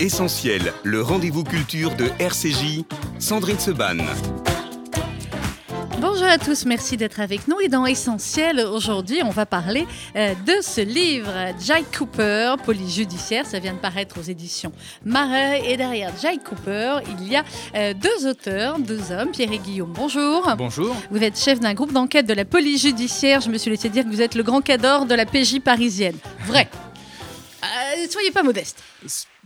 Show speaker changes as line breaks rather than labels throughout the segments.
Essentiel, le rendez-vous culture de RCJ, Sandrine Seban.
Bonjour à tous, merci d'être avec nous. Et dans Essentiel, aujourd'hui, on va parler euh, de ce livre, Jai Cooper, Police judiciaire. Ça vient de paraître aux éditions Marais. Et derrière Jai Cooper, il y a euh, deux auteurs, deux hommes, Pierre et Guillaume. Bonjour.
Bonjour.
Vous êtes chef d'un groupe d'enquête de la police judiciaire. Je me suis laissé dire que vous êtes le grand cador de la PJ parisienne. Vrai. Euh, soyez pas modeste.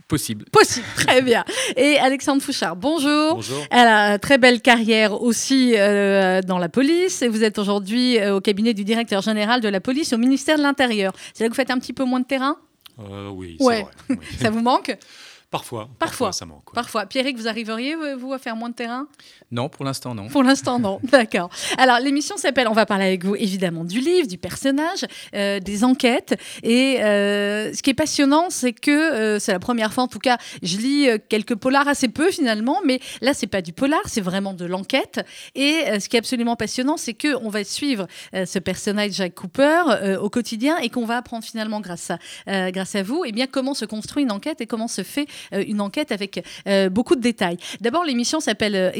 Possible.
Possible, très bien. Et Alexandre Fouchard, bonjour.
Bonjour.
Elle a une très belle carrière aussi euh, dans la police et vous êtes aujourd'hui euh, au cabinet du directeur général de la police au ministère de l'Intérieur. C'est là que vous faites un petit peu moins de terrain?
Euh, oui,
Ouais.
c'est vrai. oui.
Ça vous manque?
Parfois,
Parfois.
ça manque. ouais.
Parfois. Pierrick, vous arriveriez, vous, à faire moins de terrain?
Non, pour l'instant, non.
Pour l'instant, non. D'accord. Alors, l'émission s'appelle, on va parler avec vous évidemment du livre, du personnage, euh, des enquêtes. Et euh, ce qui est passionnant, c'est que euh, c'est la première fois, en tout cas, je lis quelques polars assez peu finalement, mais là, c'est pas du polar, c'est vraiment de l'enquête. Et ce qui est absolument passionnant, c'est que on va suivre ce personnage, Jack Cooper, au quotidien et qu'on va apprendre finalement grâce à, grâce à vous, et bien comment se construit une enquête et comment se fait une enquête avec beaucoup de détails. D'abord, l'émission s'appelle euh,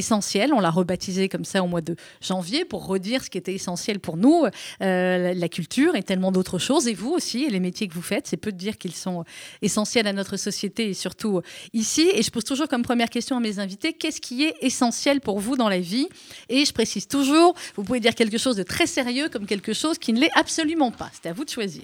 On l'a rebaptisée comme ça au mois de janvier pour redire ce qui était essentiel pour nous, euh, la, la culture et tellement d'autres choses. Et vous aussi, et les métiers que vous faites, c'est peu de dire qu'ils sont essentiels à notre société et surtout euh, ici. Et je pose toujours comme première question à mes invités, qu'est-ce qui est essentiel pour vous dans la vie? Et je précise toujours, vous pouvez dire quelque chose de très sérieux comme quelque chose qui ne l'est absolument pas. C'est à vous de choisir.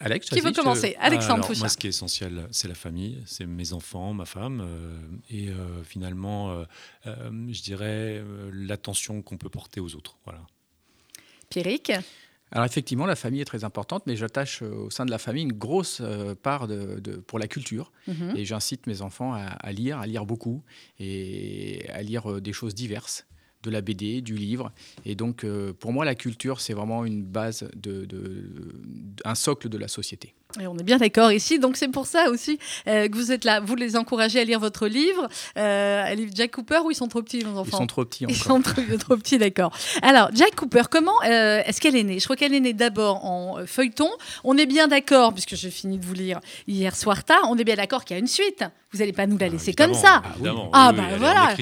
Alex,
Qui veut
je te-
commencer? Alexandre
Alors. Moi, ce qui est essentiel, c'est la famille, c'est mes enfants, ma femme, euh, et euh, finalement, euh, euh, je dirais, euh, l'attention qu'on peut porter aux autres. Voilà.
Pierrick?
Alors effectivement, la famille est très importante, mais j'attache au sein de la famille une grosse part de, de- pour la culture.
Mhm.
Et j'incite mes enfants à, à lire, à lire beaucoup, et à lire des choses diverses, de la BD, du livre. Et donc, euh, pour moi, la culture, c'est vraiment une base, de, de- un socle de la société.
Et on est bien d'accord ici, donc c'est pour ça aussi euh, que vous êtes là. Vous les encouragez à lire votre livre, euh, livre Jack Cooper, ou ils sont trop petits, nos
Ils
enfants
sont trop petits
Ils sont trop, trop petits, d'accord. Alors, Jack Cooper, comment euh, est-ce qu'elle est née? Je crois qu'elle est née d'abord en euh, feuilleton. On est bien d'accord, puisque j'ai fini de vous lire hier soir tard, on est bien d'accord qu'il y a une suite. Vous n'allez pas nous la
Ah,
laisser comme ça.
Évidemment.
Ah,
oui,
bah,
oui,
voilà.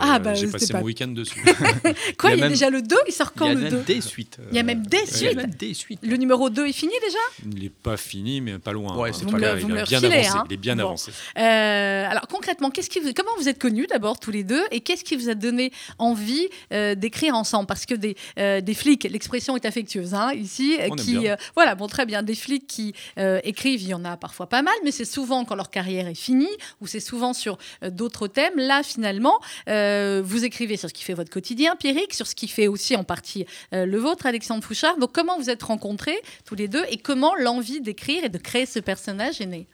Ah, bah,
j'ai passé
pas-
mon week-end dessus.
Quoi, il
y a
y a
même-
déjà le 2 Il sort quand
Il y a
le
même
2
des suites.
Il y a même des
Il y a
suites.
même des suites.
Le numéro 2 est fini déjà?
Il n'est pas fini, mais pas loin.
Ouais,
hein.
c'est
Vous
pas
il bien avancé.
hein.
Il est bien
Bon.
avancé.
Euh, alors concrètement, qu'est-ce qui vous, comment vous êtes connus d'abord tous les deux et qu'est-ce qui vous a donné envie euh, d'écrire ensemble? Parce que des, euh, des flics, l'expression est affectueuse hein, ici,
On
qui
bien.
euh, voilà, bon très bien, des flics qui euh, écrivent, il y en a parfois pas mal, mais c'est souvent quand leur carrière est finie ou c'est souvent sur euh, d'autres thèmes. Là finalement, euh, vous écrivez sur ce qui fait votre quotidien, Pierrick, sur ce qui fait aussi en partie euh, le vôtre, Alexandre Fouchard. Donc comment vous êtes rencontrés tous les deux et comment l'envie d'écrire et de créer ce personnage est née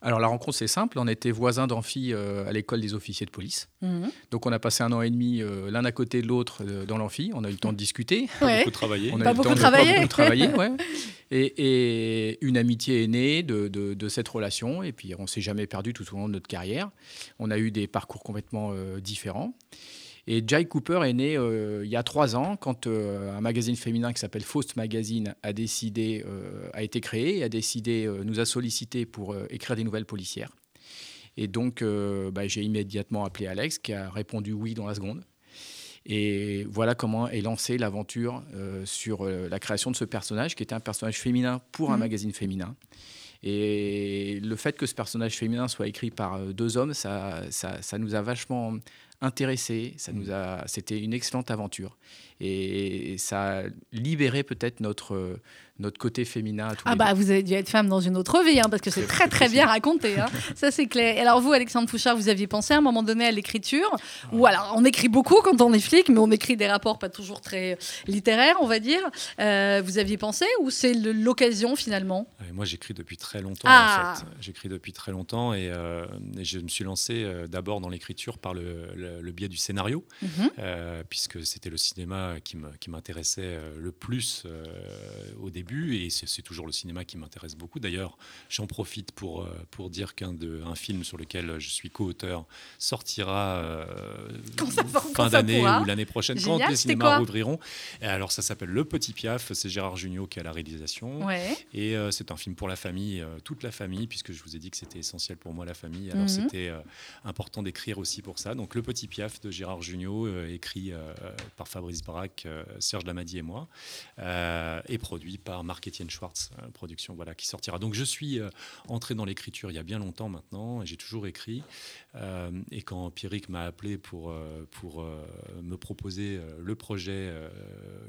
Alors la rencontre, c'est simple. On était voisins d'amphi euh, à l'école des officiers de police.
Mhm.
Donc on a passé un an et demi euh, l'un à côté de l'autre euh, dans l'amphi. On a eu le temps de discuter.
Ouais.
Beaucoup travaillé.
On a
Pas
eu le
beaucoup
temps de
travaillé.
beaucoup travailler, ouais. et, et une amitié est née de, de- de cette relation. Et puis on s'est jamais perdu tout au long de notre carrière. On a eu des parcours complètement euh, différents. Et Jai Cooper est né euh, il y a trois ans quand euh, un magazine féminin qui s'appelle Faust Magazine a décidé, euh, a été créé, et a décidé, nous a sollicité pour écrire des nouvelles policières. Et donc, bah, j'ai immédiatement appelé Alex, qui a répondu oui dans la seconde. Et voilà comment est lancée l'aventure sur la création de ce personnage, qui était un personnage féminin pour un
Mhm.
magazine féminin. Et le fait que ce personnage féminin soit écrit par deux hommes, ça, ça, ça nous a vachement intéressés. Ça nous a, c'était une excellente aventure. Et ça a libéré peut-être notre, notre côté féminin à tous
Ah
les
bah vous avez dû être femme dans une autre vie, hein, parce que c'est très très bien raconté, hein. ça c'est clair. Et alors vous, Alexandre Fouchard, vous aviez pensé à un moment donné à l'écriture Ou alors on écrit beaucoup quand on est flic, mais on écrit des rapports pas toujours très littéraires, on va dire. Euh, vous aviez pensé ou c'est l'occasion finalement?
Ouais, Moi, j'écris depuis très longtemps.
Ah.
En fait. J'écris depuis très longtemps et, euh, et je me suis lancé euh, d'abord dans l'écriture par le- le- le, biais du scénario,
Mhm.
puisque c'était le cinéma qui m'intéressait le plus au début, et c'est toujours le cinéma qui m'intéresse beaucoup. D'ailleurs, j'en profite pour, euh, pour dire qu'un de- un film sur lequel je suis co-auteur sortira euh,
ça-
fin d'année ou l'année prochaine,
Génial,
quand les cinémas rouvriront. Et alors, ça s'appelle Le Petit Piaf, c'est Gérard Jugnot qui a la réalisation.
Ouais.
Et euh, c'est un film pour la famille, euh, toute la famille, puisque je vous ai dit que c'était essentiel pour moi la famille. Alors
Mhm.
c'était important d'écrire aussi pour ça. Donc Le Petit Piaf de Gérard Jugnot, écrit par Fabrice Braque, Serge Damadi et moi, et produit par Marc-Étienne Schwartz, euh, production voilà, qui sortira. Donc je suis euh, entré dans l'écriture il y a bien longtemps maintenant, et j'ai toujours écrit. Euh, et quand Pierrick m'a appelé pour, pour me proposer le projet,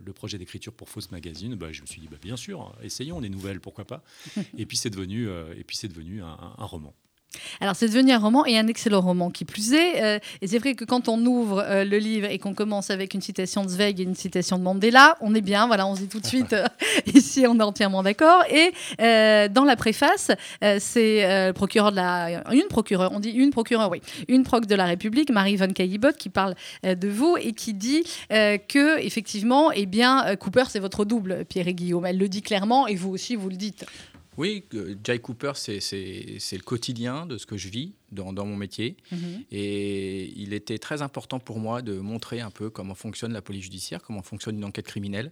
le projet d'écriture pour Fausse Magazine, bah, je me suis dit bah, bien sûr, essayons des nouvelles, pourquoi pas. et puis c'est devenu, et puis c'est devenu un roman.
Alors, c'est devenu un roman et un excellent roman qui plus est. Euh, et c'est vrai que quand on ouvre euh, le livre et qu'on commence avec une citation de Zweig et une citation de Mandela, on est bien. Voilà, on se dit tout de suite, euh, ici, on est entièrement d'accord. Et dans la préface, c'est procureur de la. Une procureure, on dit une procureure, oui. Une proc de la République, Marie Von Caillibot, qui parle de vous et qui dit que, effectivement, eh bien, Cooper, c'est votre double, Pierre et Guillaume. Elle le dit clairement et vous aussi, vous le dites.
Oui, Jai Cooper, c'est- le quotidien de ce que je vis dans, dans mon métier. Et il était très important pour moi de montrer un peu comment fonctionne la police judiciaire, comment fonctionne une enquête criminelle.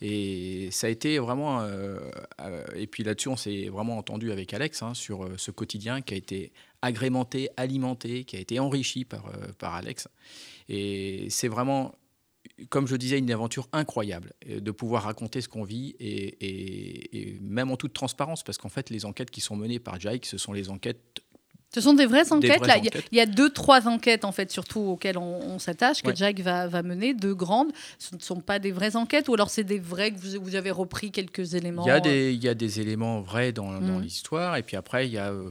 Et ça a été vraiment. euh, euh, et puis là-dessus, on s'est vraiment entendu avec Alex hein, sur euh, ce quotidien qui a été agrémenté, alimenté, qui a été enrichi par, par Alex. Et c'est vraiment, comme je disais, une aventure incroyable euh, de pouvoir raconter ce qu'on vit et, même en toute transparence, parce qu'en fait, les enquêtes qui sont menées par Jake, ce sont les enquêtes
Ce sont des vraies enquêtes.
vraies
là. Il y a-
enquêtes.
Il y, a deux, trois enquêtes, en fait, surtout auxquelles on, on s'attache, que
Ouais.
Jack va, va mener, deux grandes. Ce ne sont pas des vraies enquêtes, ou alors c'est des vraies que vous, vous avez repris quelques éléments.
Il y, a
euh,
des, il y a des éléments vrais dans, dans
Mm.
l'histoire, et puis après, il y a euh,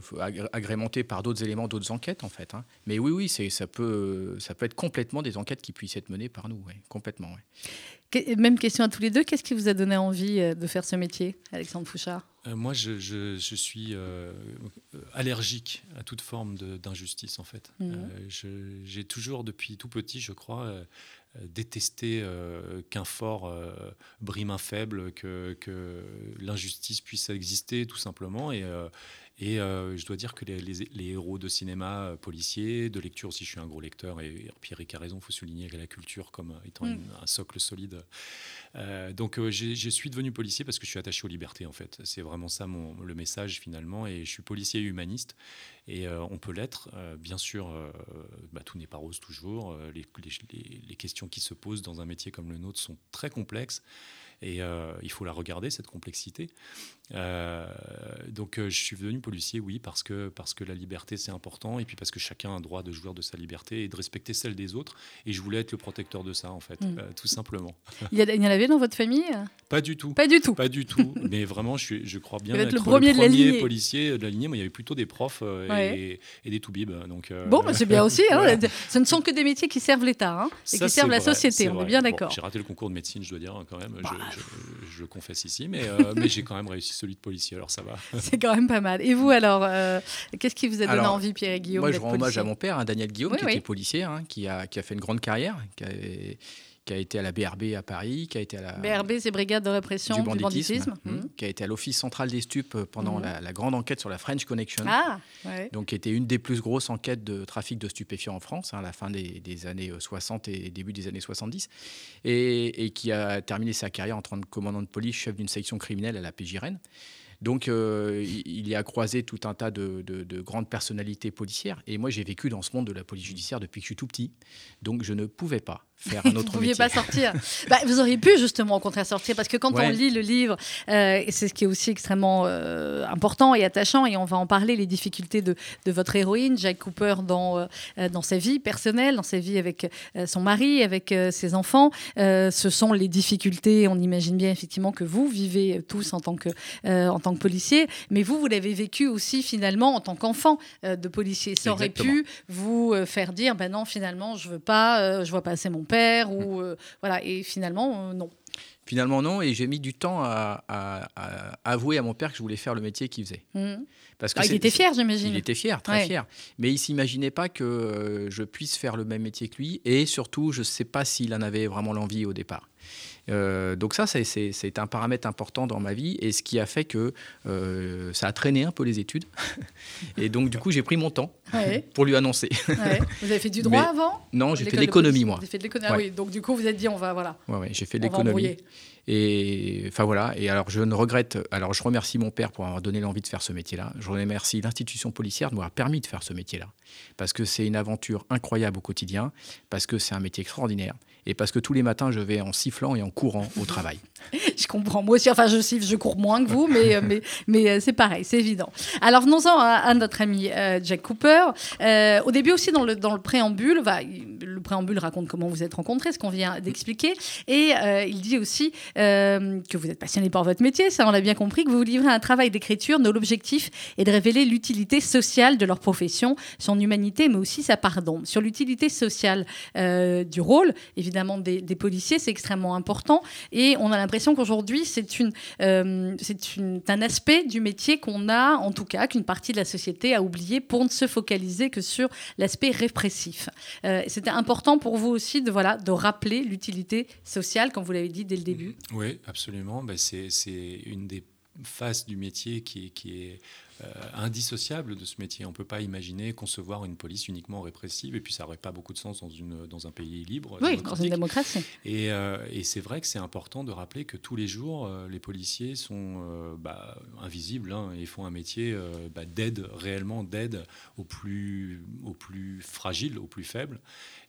agrémenté par d'autres éléments, d'autres enquêtes, en fait. hein. Mais oui, oui, ça, peut, ça peut être complètement des enquêtes qui puissent être menées par nous, ouais, complètement. ouais.
Que- Même question à tous les deux. Qu'est-ce qui vous a donné envie euh, de faire ce métier, Alexandre Fouchard?
Euh, moi, je, je- je suis euh, allergique à toute forme d'injustice, en fait.
Mhm.
Euh, J'ai toujours, depuis tout petit, je crois, détesté euh, qu'un fort euh, brime un faible, que, que l'injustice puisse exister, tout simplement. Et, euh, et euh, je dois dire que les, les- les héros de cinéma euh, policiers, de lecture aussi, je suis un gros lecteur, et Pierrick a raison, il faut souligner que la culture comme étant
Mm.
une- un socle solide euh, donc euh, je suis devenu policier parce que je suis attaché aux libertés en fait. C'est vraiment ça mon, le message finalement. Et je suis policier et humaniste. Et euh, on peut l'être. Euh, bien sûr, euh, bah, tout n'est pas rose toujours. Les, les- les- les questions qui se posent dans un métier comme le nôtre sont très complexes. Et euh, il faut la regarder, cette complexité. Euh, donc euh, je suis devenu policier, oui, parce que, parce que la liberté c'est important. Et puis parce que chacun a le droit de jouir de sa liberté et de respecter celle des autres. Et je voulais être le protecteur de ça en fait,
Mm.
tout simplement.
il y, a- il y en avait dans votre famille?
Pas du tout.
Pas du tout.
Pas du tout, mais vraiment, je, suis- je crois bien
êtes
être
le premier de la
policier de la lignée. Moi, il y avait plutôt des profs
Ouais.
et, et des toubibs. Donc, euh,
Bon, bah, c'est bien aussi. hein.
voilà.
Ce ne sont que des métiers qui servent l'État hein, et
Ça,
qui servent la société. On est bien
Bon,
d'accord.
j'ai raté le concours de médecine, je dois dire, quand même.
Bah.
Je, je- je le confesse ici, mais, euh, mais j'ai quand même réussi celui de policier, alors ça va.
C'est quand même pas mal. Et vous, alors, euh, qu'est-ce qui vous a donné
Alors,
envie, Pierre et Guillaume
Moi, je rends hommage à mon père, hein, Daniel Guillaume,
Oui,
qui
oui.
était policier, hein, qui, a, qui a fait une grande carrière, qui a, qui a été à la BRB à Paris, qui a été à la
BRB, c'est Brigade de répression du banditisme.
mmh,
Mhm.
qui a été à l'Office central des stupes pendant
Mhm.
la, la grande enquête sur la French Connection.
Ah, ouais.
donc qui était une des plus grosses enquêtes de trafic de stupéfiants en France, hein, à la fin des, des années euh, 60 et début des années 70, et, et qui a terminé sa carrière en tant que commandant de police, chef d'une section criminelle à la PJ Rennes. Donc, euh, il il y a croisé tout un tas de, de- de grandes personnalités policières. Et moi, j'ai vécu dans ce monde de la police judiciaire depuis que je suis tout petit. Donc, je ne pouvais pas faire un
Vous
autre
pouviez
métier.
pas sortir. Bah, vous auriez pu justement au contraire sortir parce que quand on lit le livre, euh, et c'est ce qui est aussi extrêmement euh, important et attachant, et on va en parler, les difficultés de, de votre héroïne, Jack Cooper, dans, euh, dans sa vie personnelle, dans sa vie avec son mari, avec ses enfants. Ce sont les difficultés, on imagine bien effectivement que vous vivez tous en tant que, en tant que policier, mais vous, vous l'avez vécu aussi finalement en tant qu'enfant de policier. Ça aurait
Exactement.
pu vous faire dire, ben non, finalement, je veux pas, je vois pas assez mon père, ou euh, voilà, et finalement, euh, non.
Finalement, non. Et j'ai mis du temps à, avouer à mon père que je voulais faire le métier qu'il faisait.
Mmh. Parce que ah, il était fier, j'imagine.
Il était fier, très fier. Mais il s'imaginait pas que euh, je puisse faire le même métier que lui. Et surtout, je ne sais pas s'il en avait vraiment l'envie au départ. Euh, donc ça, c'est un paramètre important dans ma vie et ce qui a fait que euh, ça a traîné un peu les études. et donc du coup, j'ai pris mon temps pour lui annoncer.
Vous avez fait du droit avant
Non, j'ai fait de l'économie, moi.
Vous avez fait de l'économie, ah oui. Donc du coup, vous êtes dit, on va, voilà.
Oui, j'ai fait de l'économie. Et enfin voilà. Et alors je ne regrette. Alors je remercie mon père pour avoir donné l'envie de faire ce métier-là. Je remercie l'institution policière de m'avoir permis de faire ce métier-là, parce que c'est une aventure incroyable au quotidien, parce que c'est un métier extraordinaire et parce que tous les matins, je vais en sifflant et en courant au travail.
je comprends. Moi aussi, enfin, je siffle, je cours moins que vous, mais, euh, mais, euh, c'est pareil, c'est évident. Alors, venons-en à, notre ami euh, Jack Cooper. au début aussi, dans le, dans le préambule, le préambule raconte comment vous êtes rencontrés, ce qu'on vient d'expliquer. Et il dit aussi que vous êtes passionné par votre métier, ça on l'a bien compris, que vous vous livrez un travail d'écriture dont l'objectif est de révéler l'utilité sociale de leur profession, son humanité, mais aussi sa pardon. Sur l'utilité sociale du rôle, évidemment, évidemment des, policiers, c'est extrêmement important. Et on a l'impression qu'aujourd'hui, c'est une, euh, c'est un aspect du métier qu'on a, en tout cas, qu'une partie de la société a oublié pour ne se focaliser que sur l'aspect répressif. Euh, c'était important pour vous aussi de, voilà, de rappeler l'utilité sociale, comme vous l'avez dit dès le début.
Oui, absolument. Ben, c'est, une des faces du métier qui, est indissociable de ce métier. On ne peut pas imaginer concevoir une police uniquement répressive, et puis ça n'aurait pas beaucoup de sens dans, une, dans un pays libre.
Oui, dans une démocratie.
Et, euh, et c'est vrai que c'est important de rappeler que tous les jours, euh, les policiers sont bah, invisibles hein, et font un métier bah, d'aide, réellement d'aide aux plus, aux plus fragiles, aux plus faibles.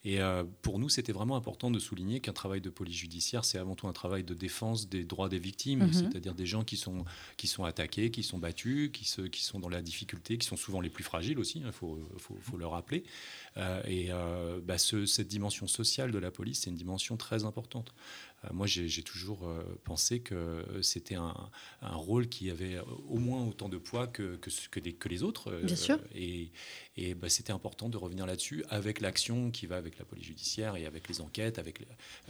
Et pour nous, c'était vraiment important de souligner qu'un travail de police judiciaire, c'est avant tout un travail de défense des droits des victimes, mhm. c'est-à-dire des gens qui sont, qui sont attaqués, qui sont battus, qui se, qui sont dans la difficulté, qui sont souvent les plus fragiles aussi, il hein, faut, faut, faut, le rappeler. Euh, et euh, bah, cette dimension sociale de la police, c'est une dimension très importante. Euh, moi, j'ai toujours pensé que c'était un, rôle qui avait au moins autant de poids que, que, que, les, autres.
Bien sûr.
Et, et bah, c'était important de revenir là-dessus avec l'action qui va avec la police judiciaire et avec les enquêtes, avec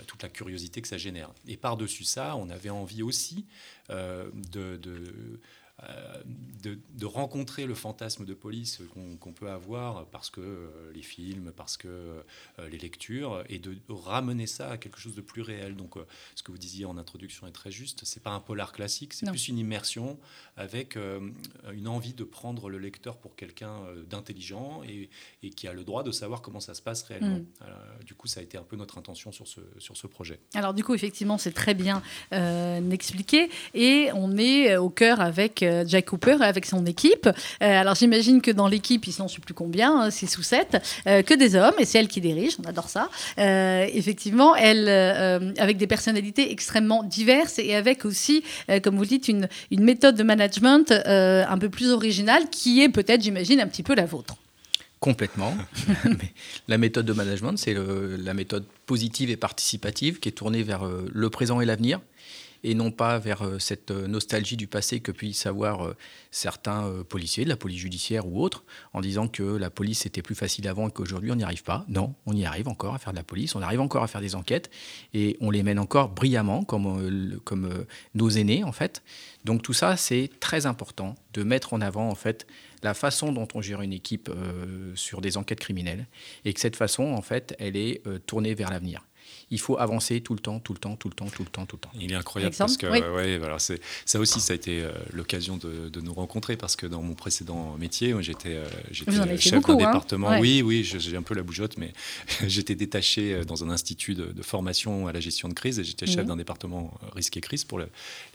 toute la curiosité que ça génère. Et par-dessus ça, on avait envie aussi de, de euh, de, rencontrer le fantasme de police qu'on peut avoir parce que euh, les films, parce que euh, les lectures, et de ramener ça à quelque chose de plus réel. Donc, ce que vous disiez en introduction est très juste. C'est pas un polar classique, c'est plus une immersion avec une envie de prendre le lecteur pour quelqu'un d'intelligent et, qui a le droit de savoir comment ça se passe réellement. Mm. du coup, ça a été un peu notre intention sur ce, sur ce projet.
Alors, du coup, effectivement, c'est très bien expliqué et on est au cœur avec Jack Cooper avec son équipe. Euh, alors j'imagine que dans l'équipe, ils sont je ne sais plus combien, 6 hein, ou 7, euh, que des hommes, et c'est elle qui dirige, on adore ça. effectivement, elle, avec des personnalités extrêmement diverses et avec aussi, comme vous le dites, une, une méthode de management un peu plus originale qui est peut-être, j'imagine, un petit peu la vôtre.
Complètement. la méthode de management, c'est la méthode positive et participative qui est tournée vers le présent et l'avenir et non pas vers euh, cette euh, nostalgie du passé que puissent avoir euh, certains policiers, de la police judiciaire ou autres, en disant que la police était plus facile avant et qu'aujourd'hui on n'y arrive pas. Non, on y arrive encore à faire de la police, on arrive encore à faire des enquêtes et on les mène encore brillamment comme, nos aînés en fait. Donc tout ça, c'est très important de mettre en avant en fait la façon dont on gère une équipe sur des enquêtes criminelles et que cette façon en fait, elle est tournée vers l'avenir il faut avancer tout le temps, tout le temps, tout le temps, tout le temps, tout le temps.
Il est incroyable parce que ouais, voilà, ça aussi, ça a été euh, l'occasion de, nous rencontrer parce que dans mon précédent métier, j'étais euh, chef d'un hein. département. Oui, oui, j'ai un peu la bougeotte, mais j'étais détaché euh, dans un institut de, formation à la gestion de crise et j'étais chef mhm. d'un département risque et crise pour les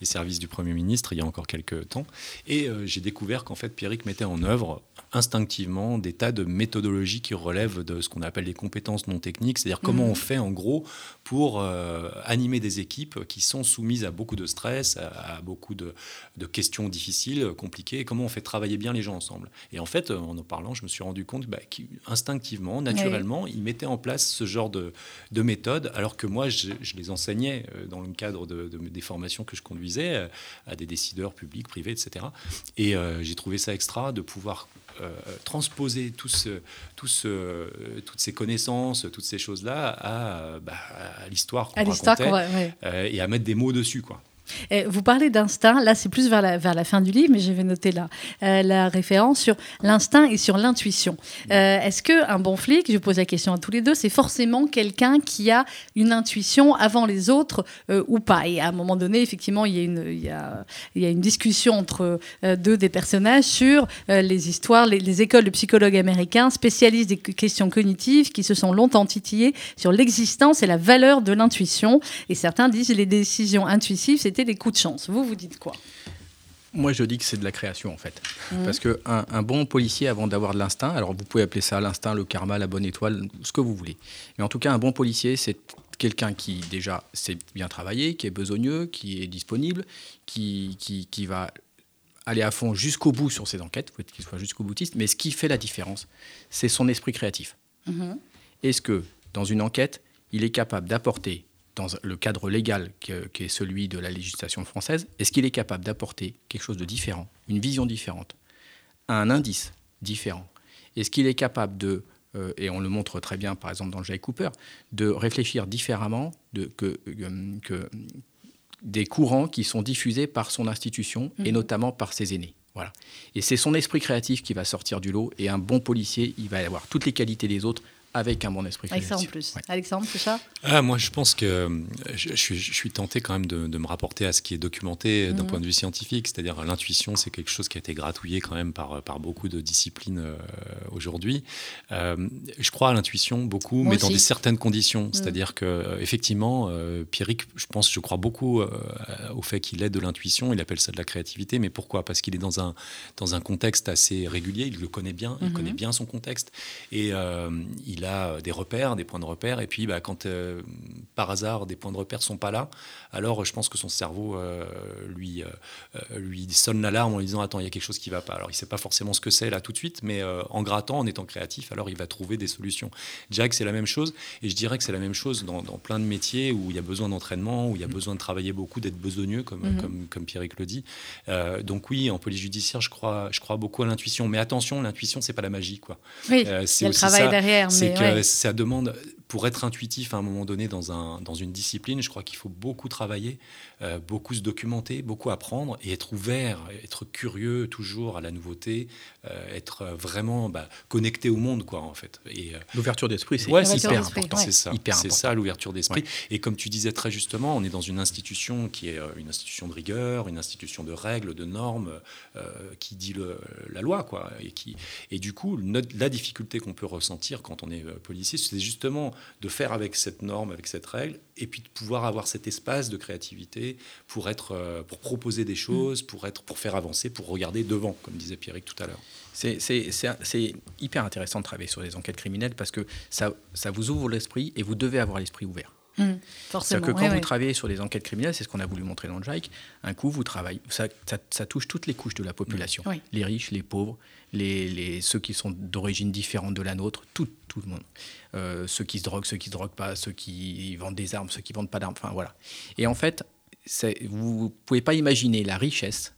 services du Premier ministre il y a encore quelques temps. Et j'ai découvert qu'en fait, Pierrick mettait en œuvre instinctivement des tas de méthodologies qui relèvent de ce qu'on appelle les compétences non techniques, c'est-à-dire comment mhm. on fait en gros pour euh, animer des équipes qui sont soumises à beaucoup de stress, à, beaucoup de, questions difficiles, compliquées, comment on fait travailler bien les gens ensemble? Et en fait, en en parlant, je me suis rendu compte bah, qu'instinctivement, naturellement, ils mettaient en place ce genre de, de méthodes, alors que moi, je, les enseignais euh, dans le cadre de, des formations que je conduisais euh, à des décideurs publics, privés, etc. Et j'ai trouvé ça extra de pouvoir transposer tout ce, tout ce, toutes ces connaissances, toutes ces choses-là à, bah, à l'histoire qu'on racontait et à mettre des mots dessus. Quoi
vous parlez d'instinct, là c'est plus vers la, fin du livre, mais je vais noter là euh, la référence sur l'instinct et sur l'intuition. Euh, est-ce qu'un bon flic, je pose la question à tous les deux, c'est forcément quelqu'un qui a une intuition avant les autres euh, ou pas? Et à un moment donné, effectivement, il y a une, discussion entre deux des personnages sur les histoires, les, les, écoles de psychologues américains spécialistes des questions cognitives qui se sont longtemps titillés sur l'existence et la valeur de l'intuition. Et certains disent les décisions intuitives, c'était des coups de chance. Vous, vous dites quoi?
Moi, je dis que c'est de la création, en fait. Mmh. Parce qu'un un bon policier, avant d'avoir de l'instinct, alors vous pouvez appeler ça l'instinct, le karma, la bonne étoile, ce que vous voulez. Mais en tout cas, un bon policier, c'est quelqu'un qui, déjà, sait bien travailler, qui est besogneux, qui est disponible, qui, qui, qui va aller à fond jusqu'au bout sur ses enquêtes, faut qu'il soit jusqu'au boutiste. Mais ce qui fait la différence, c'est son esprit créatif. Mmh. Est-ce que, dans une enquête, il est capable d'apporter dans le cadre légal qui est celui de la législation française, est-ce qu'il est capable d'apporter quelque chose de différent, une vision différente, un indice différent? Est-ce qu'il est capable de, euh, et on le montre très bien par exemple dans le Jay Cooper, de réfléchir différemment de, que, euh, que, des courants qui sont diffusés par son institution et mhm. notamment par ses aînés? Voilà. Et c'est son esprit créatif qui va sortir du lot. Et un bon policier, il va avoir toutes les qualités des autres avec un bon esprit
créatif. en plus. Alexandre, c'est ça?
Ah, Moi, je pense que euh, je, suis, je, suis, tenté quand même de, me rapporter à ce qui est documenté d'un mhm. point de vue scientifique, c'est-à-dire l'intuition, c'est quelque chose qui a été gratouillé quand même par, par beaucoup de disciplines euh, aujourd'hui. Euh, je crois à l'intuition beaucoup, mais dans des certaines conditions. Mhm. C'est-à-dire que effectivement, Pierrick, je pense, je crois beaucoup au fait qu'il ait de l'intuition. Il appelle ça de la créativité, mais pourquoi? Parce qu'il est dans un, dans un contexte assez régulier. Il le connaît bien, il mhm. connaît bien son contexte, et il il a euh, des repères, des points de repère, et puis bah, quand euh, par hasard des points de repère sont pas là, alors je pense que son cerveau euh, lui, lui sonne l'alarme en lui disant attends il y a quelque chose qui va pas. Alors il sait pas forcément ce que c'est là tout de suite, mais en grattant, en étant créatif, alors il va trouver des solutions. Jack c'est la même chose, et je dirais que c'est la même chose dans, plein de métiers où il y a besoin d'entraînement, où il y a mm. besoin de travailler beaucoup, d'être besogneux comme, mm-hmm. comme, comme Pierrick le dit. donc oui, en police judiciaire, je crois, je crois beaucoup à l'intuition, mais attention, l'intuition c'est pas la magie quoi.
Oui, il y a le travail derrière, mais
ça demande, pour être intuitif à un moment donné dans, un, dans une discipline, je crois qu'il faut beaucoup travailler, euh, beaucoup se documenter, beaucoup apprendre et être ouvert, être curieux toujours à la nouveauté, euh, être vraiment bah, connecté au monde, quoi, en fait.
Et euh, l'ouverture d'esprit, c'est
hyper important. C'est ça, c'est ça l'ouverture d'esprit. Et comme tu disais très justement, on est dans une institution qui est une institution de rigueur, une institution de règles, de normes, qui dit le, la loi, quoi, et qui, et du coup, la difficulté qu'on peut ressentir quand on est policier, c'est justement de faire avec cette norme, avec cette règle, et puis de pouvoir avoir cet espace de créativité pour être, pour proposer des choses, pour être, pour faire avancer, pour regarder devant, comme disait Pierrick tout à l'heure.
C'est hyper intéressant de travailler sur les enquêtes criminelles parce que ça, ça vous ouvre l'esprit et vous devez avoir l'esprit ouvert. Mmh,
forcément.
que quand vous travaillez sur des enquêtes criminelles, c'est ce qu'on a voulu montrer dans le JIC, un coup, vous travaillez, ça, ça, touche toutes les couches de la population. Les riches, les pauvres, les, les ceux qui sont d'origine différente de la nôtre, tout, tout le monde. Euh, ceux qui se droguent, ceux qui ne se droguent pas, ceux qui vendent des armes, ceux qui ne vendent pas d'armes, enfin voilà. Et en fait, vous ne pouvez pas imaginer la richesse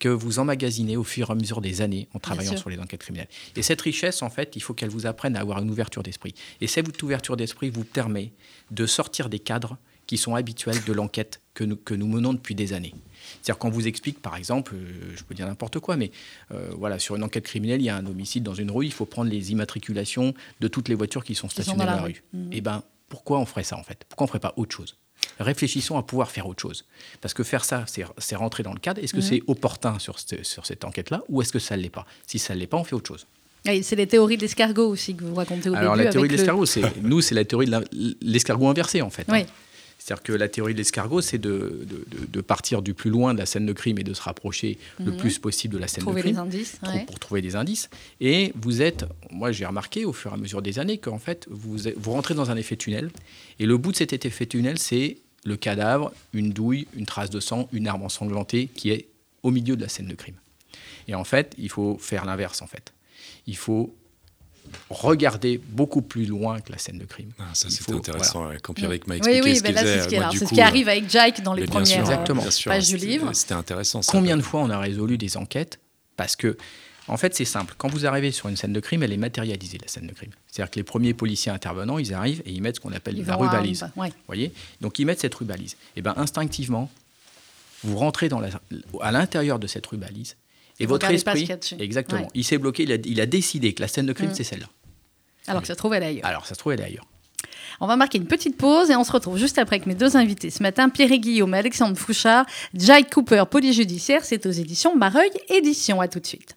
que vous emmagasinez au fur et à mesure des années en travaillant sur les enquêtes criminelles. Et cette richesse, en fait, il faut qu'elle vous apprenne à avoir une ouverture d'esprit. Et cette ouverture d'esprit vous permet de sortir des cadres qui sont habituels de l'enquête que nous, que nous menons depuis des années. C'est-à-dire qu'on vous explique, par exemple, euh, je peux dire n'importe quoi, mais euh, voilà, sur une enquête criminelle, il y a un homicide dans une rue, il faut prendre les immatriculations de toutes les voitures qui sont stationnées dans, la, rue. Mmh. Eh bien, pourquoi on ferait ça en fait? Pourquoi on ne ferait pas autre chose? Réfléchissons à pouvoir faire autre chose. Parce que faire ça, c'est rentrer dans le cadre. Est-ce que mhm. c'est opportun sur, sur cette enquête-là ou est-ce que ça ne l'est pas? Si ça ne l'est pas, on fait autre chose.
c'est les théories de l'escargot aussi que vous racontez au
Alors, la théorie de l'escargot, nous, c'est la théorie de l'escargot inversé, en fait. Hein. C'est-à-dire que la théorie de l'escargot, c'est de, de, partir du plus loin de la scène de crime et de se rapprocher le mhm. plus possible de la scène de crime.
indices,
pour, trouver des indices. Et vous êtes, moi j'ai remarqué au fur et à mesure des années qu'en fait, vous, vous rentrez dans un effet tunnel. Et le bout de cet effet tunnel, c'est le cadavre, une douille, une trace de sang, une arme ensanglantée qui est au milieu de la scène de crime. Et en fait, il faut faire l'inverse en fait. Il faut regarder beaucoup plus loin que la scène de crime.
Ah, ça, c'est intéressant. Quand Pierre m'a expliqué oui, oui, ce qu'il faisait.
C'est ce, qui arrive avec Jake dans les premières
pages
du livre.
C'était intéressant.
Combien de fois on a résolu des enquêtes parce que En fait, c'est simple. Quand vous arrivez sur une scène de crime, elle est matérialisée, la scène de crime. C'est-à-dire que les premiers policiers intervenants, ils arrivent et ils mettent ce qu'on appelle
Ils
la rubalise.
ouais.
voyez? Donc, ils mettent cette rubalise. Et bien, instinctivement, vous rentrez dans la- à l'intérieur de cette rubalise et votre
regardez pas ce
esprit,
y a
exactement,
Ouais.
il s'est bloqué, il a, il a décidé que la scène de crime,
Mm.
c'est celle-là.
Alors que ça se trouve, elle est ailleurs.
Alors, ça se trouve, elle est ailleurs.
On va marquer une petite pause et on se retrouve juste après avec mes deux invités. Ce matin, Pierre Guillaume et Alexandre Fouchard, Jai Cooper, polyjudiciaire, c'est aux éditions Mareuil Édition. À tout de suite.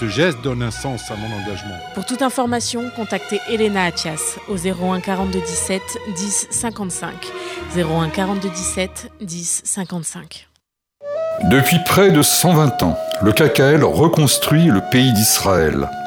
Ce geste donne un sens à mon engagement.
Pour toute information, contactez Elena Atias au 01 42 17 10 55. 01 42 17 10 55.
Depuis près de 120 ans, le KKL reconstruit le pays d'Israël.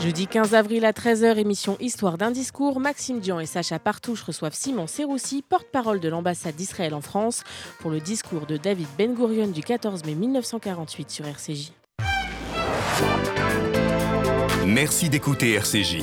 Jeudi 15 avril à 13h, émission Histoire d'un discours. Maxime Dian et Sacha Partouche reçoivent Simon Serroussi, porte-parole de l'ambassade d'Israël en France, pour le discours de David Ben Gurion du 14 mai 1948 sur RCJ.
Merci d'écouter RCJ.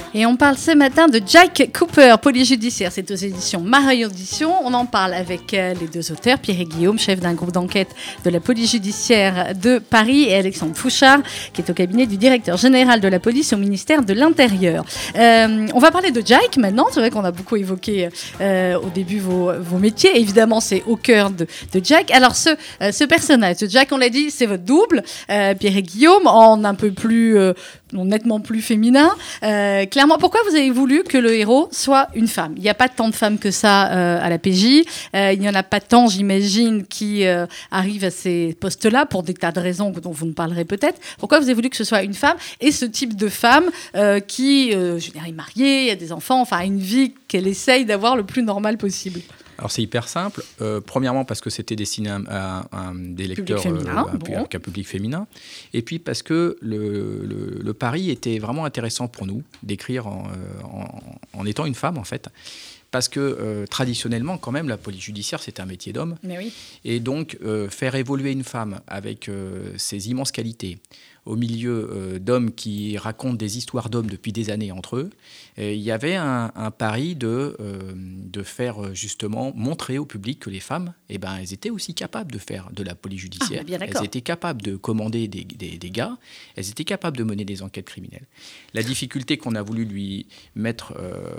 Et on parle ce matin de Jack Cooper, polyjudiciaire. C'est aux éditions Mareuil Audition. On en parle avec euh, les deux auteurs, Pierre et Guillaume, chef d'un groupe d'enquête de la polyjudiciaire de Paris, et Alexandre Fouchard, qui est au cabinet du directeur général de la police au ministère de l'Intérieur. Euh, on va parler de Jack maintenant. C'est vrai qu'on a beaucoup évoqué euh, au début vos, métiers. Évidemment, c'est au cœur de, Jack. Alors, ce, personnage, Jack, on l'a dit, c'est votre double, Pierre et Guillaume, en un peu plus, nettement plus féminin. Euh, clairement, pourquoi vous avez voulu que le héros soit une femme? Il n'y a pas tant de femmes que ça euh, à la PJ. Euh, il n'y en a pas tant, j'imagine, qui euh, arrivent à ces postes-là pour des tas de raisons dont vous nous parlerez peut-être. Pourquoi vous avez voulu que ce soit une femme et ce type de femme euh, qui, euh, je veux dire, est mariée, a des enfants, enfin, a une vie qu'elle essaye d'avoir le plus normal possible?
Alors c'est hyper simple. Euh, premièrement parce que c'était destiné à, à- à des lecteurs,
féminin,
euh, un,
bon.
un public féminin. Et puis parce que le, le- le pari était vraiment intéressant pour nous d'écrire en, euh, en- en étant une femme en fait. Parce que euh, traditionnellement, quand même, la police judiciaire, c'est un métier d'homme.
Oui.
Et donc, faire évoluer une femme avec ses immenses qualités au milieu euh, d'hommes qui racontent des histoires d'hommes depuis des années entre eux, et il y avait un, un pari de, euh, de faire euh, justement montrer au public que les femmes, eh ben, elles étaient aussi capables de faire de la police judiciaire.
Ah, d'accord.
elles étaient capables de commander des, des- des gars, elles étaient capables de mener des enquêtes criminelles. La difficulté qu'on a voulu lui mettre, euh,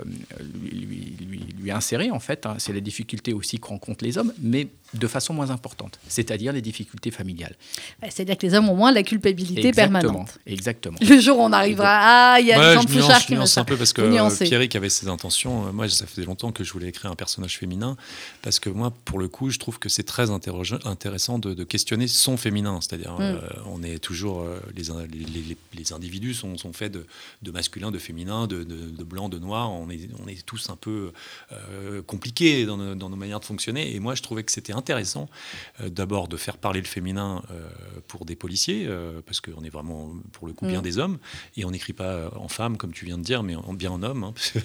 lui, lui- insérer, en fait, hein, c'est la difficulté aussi que rencontrent les hommes, mais de façon moins importante, c'est-à-dire les difficultés familiales.
Ouais, C'est-à-dire que les hommes ont moins la culpabilité permanente.
Exactement.
Le jour où on arrivera, ah, il y a
Ouais,
Jean Fouchard
je
qui me
nuance un peu parce que euh, Pierrick avait ses intentions. Euh, Moi, ça faisait longtemps que je voulais écrire un personnage féminin parce que moi, pour le coup, je trouve que c'est très intéressant de, de questionner son féminin. C'est-à-dire,
Mm.
euh, on est toujours euh, les, les, les- les individus sont, sont faits de, de masculin, de féminin, de, de- de blanc, de noir. On est, on est tous un peu euh, compliqués dans nos, dans nos manières de fonctionner. Et moi, je trouvais que c'était intéressant euh, d'abord de faire parler le féminin euh, pour des policiers euh, parce qu'on est vraiment pour le coup bien
Mm.
des hommes. Et on n'écrit pas euh, en femme comme tu viens de dire mais en, bien en homme hein,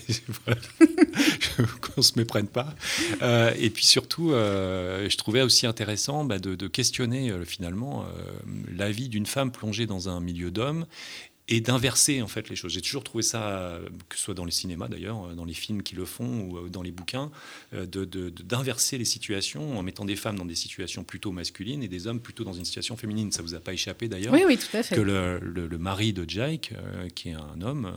qu'on se méprenne pas. Euh, et puis surtout euh, je trouvais aussi intéressant bah, de, de questionner euh, finalement la vie d'une femme plongée dans un milieu d'hommes et d'inverser en fait les choses. J'ai toujours trouvé ça, que ce soit dans les cinémas d'ailleurs, dans les films qui le font ou dans les bouquins, d'inverser de, les situations en mettant des femmes dans des situations plutôt masculines et des hommes plutôt dans une situation féminine. Ça vous a pas échappé d'ailleurs
Oui, oui, tout à fait.
Que le, le, mari de Jake, qui est un homme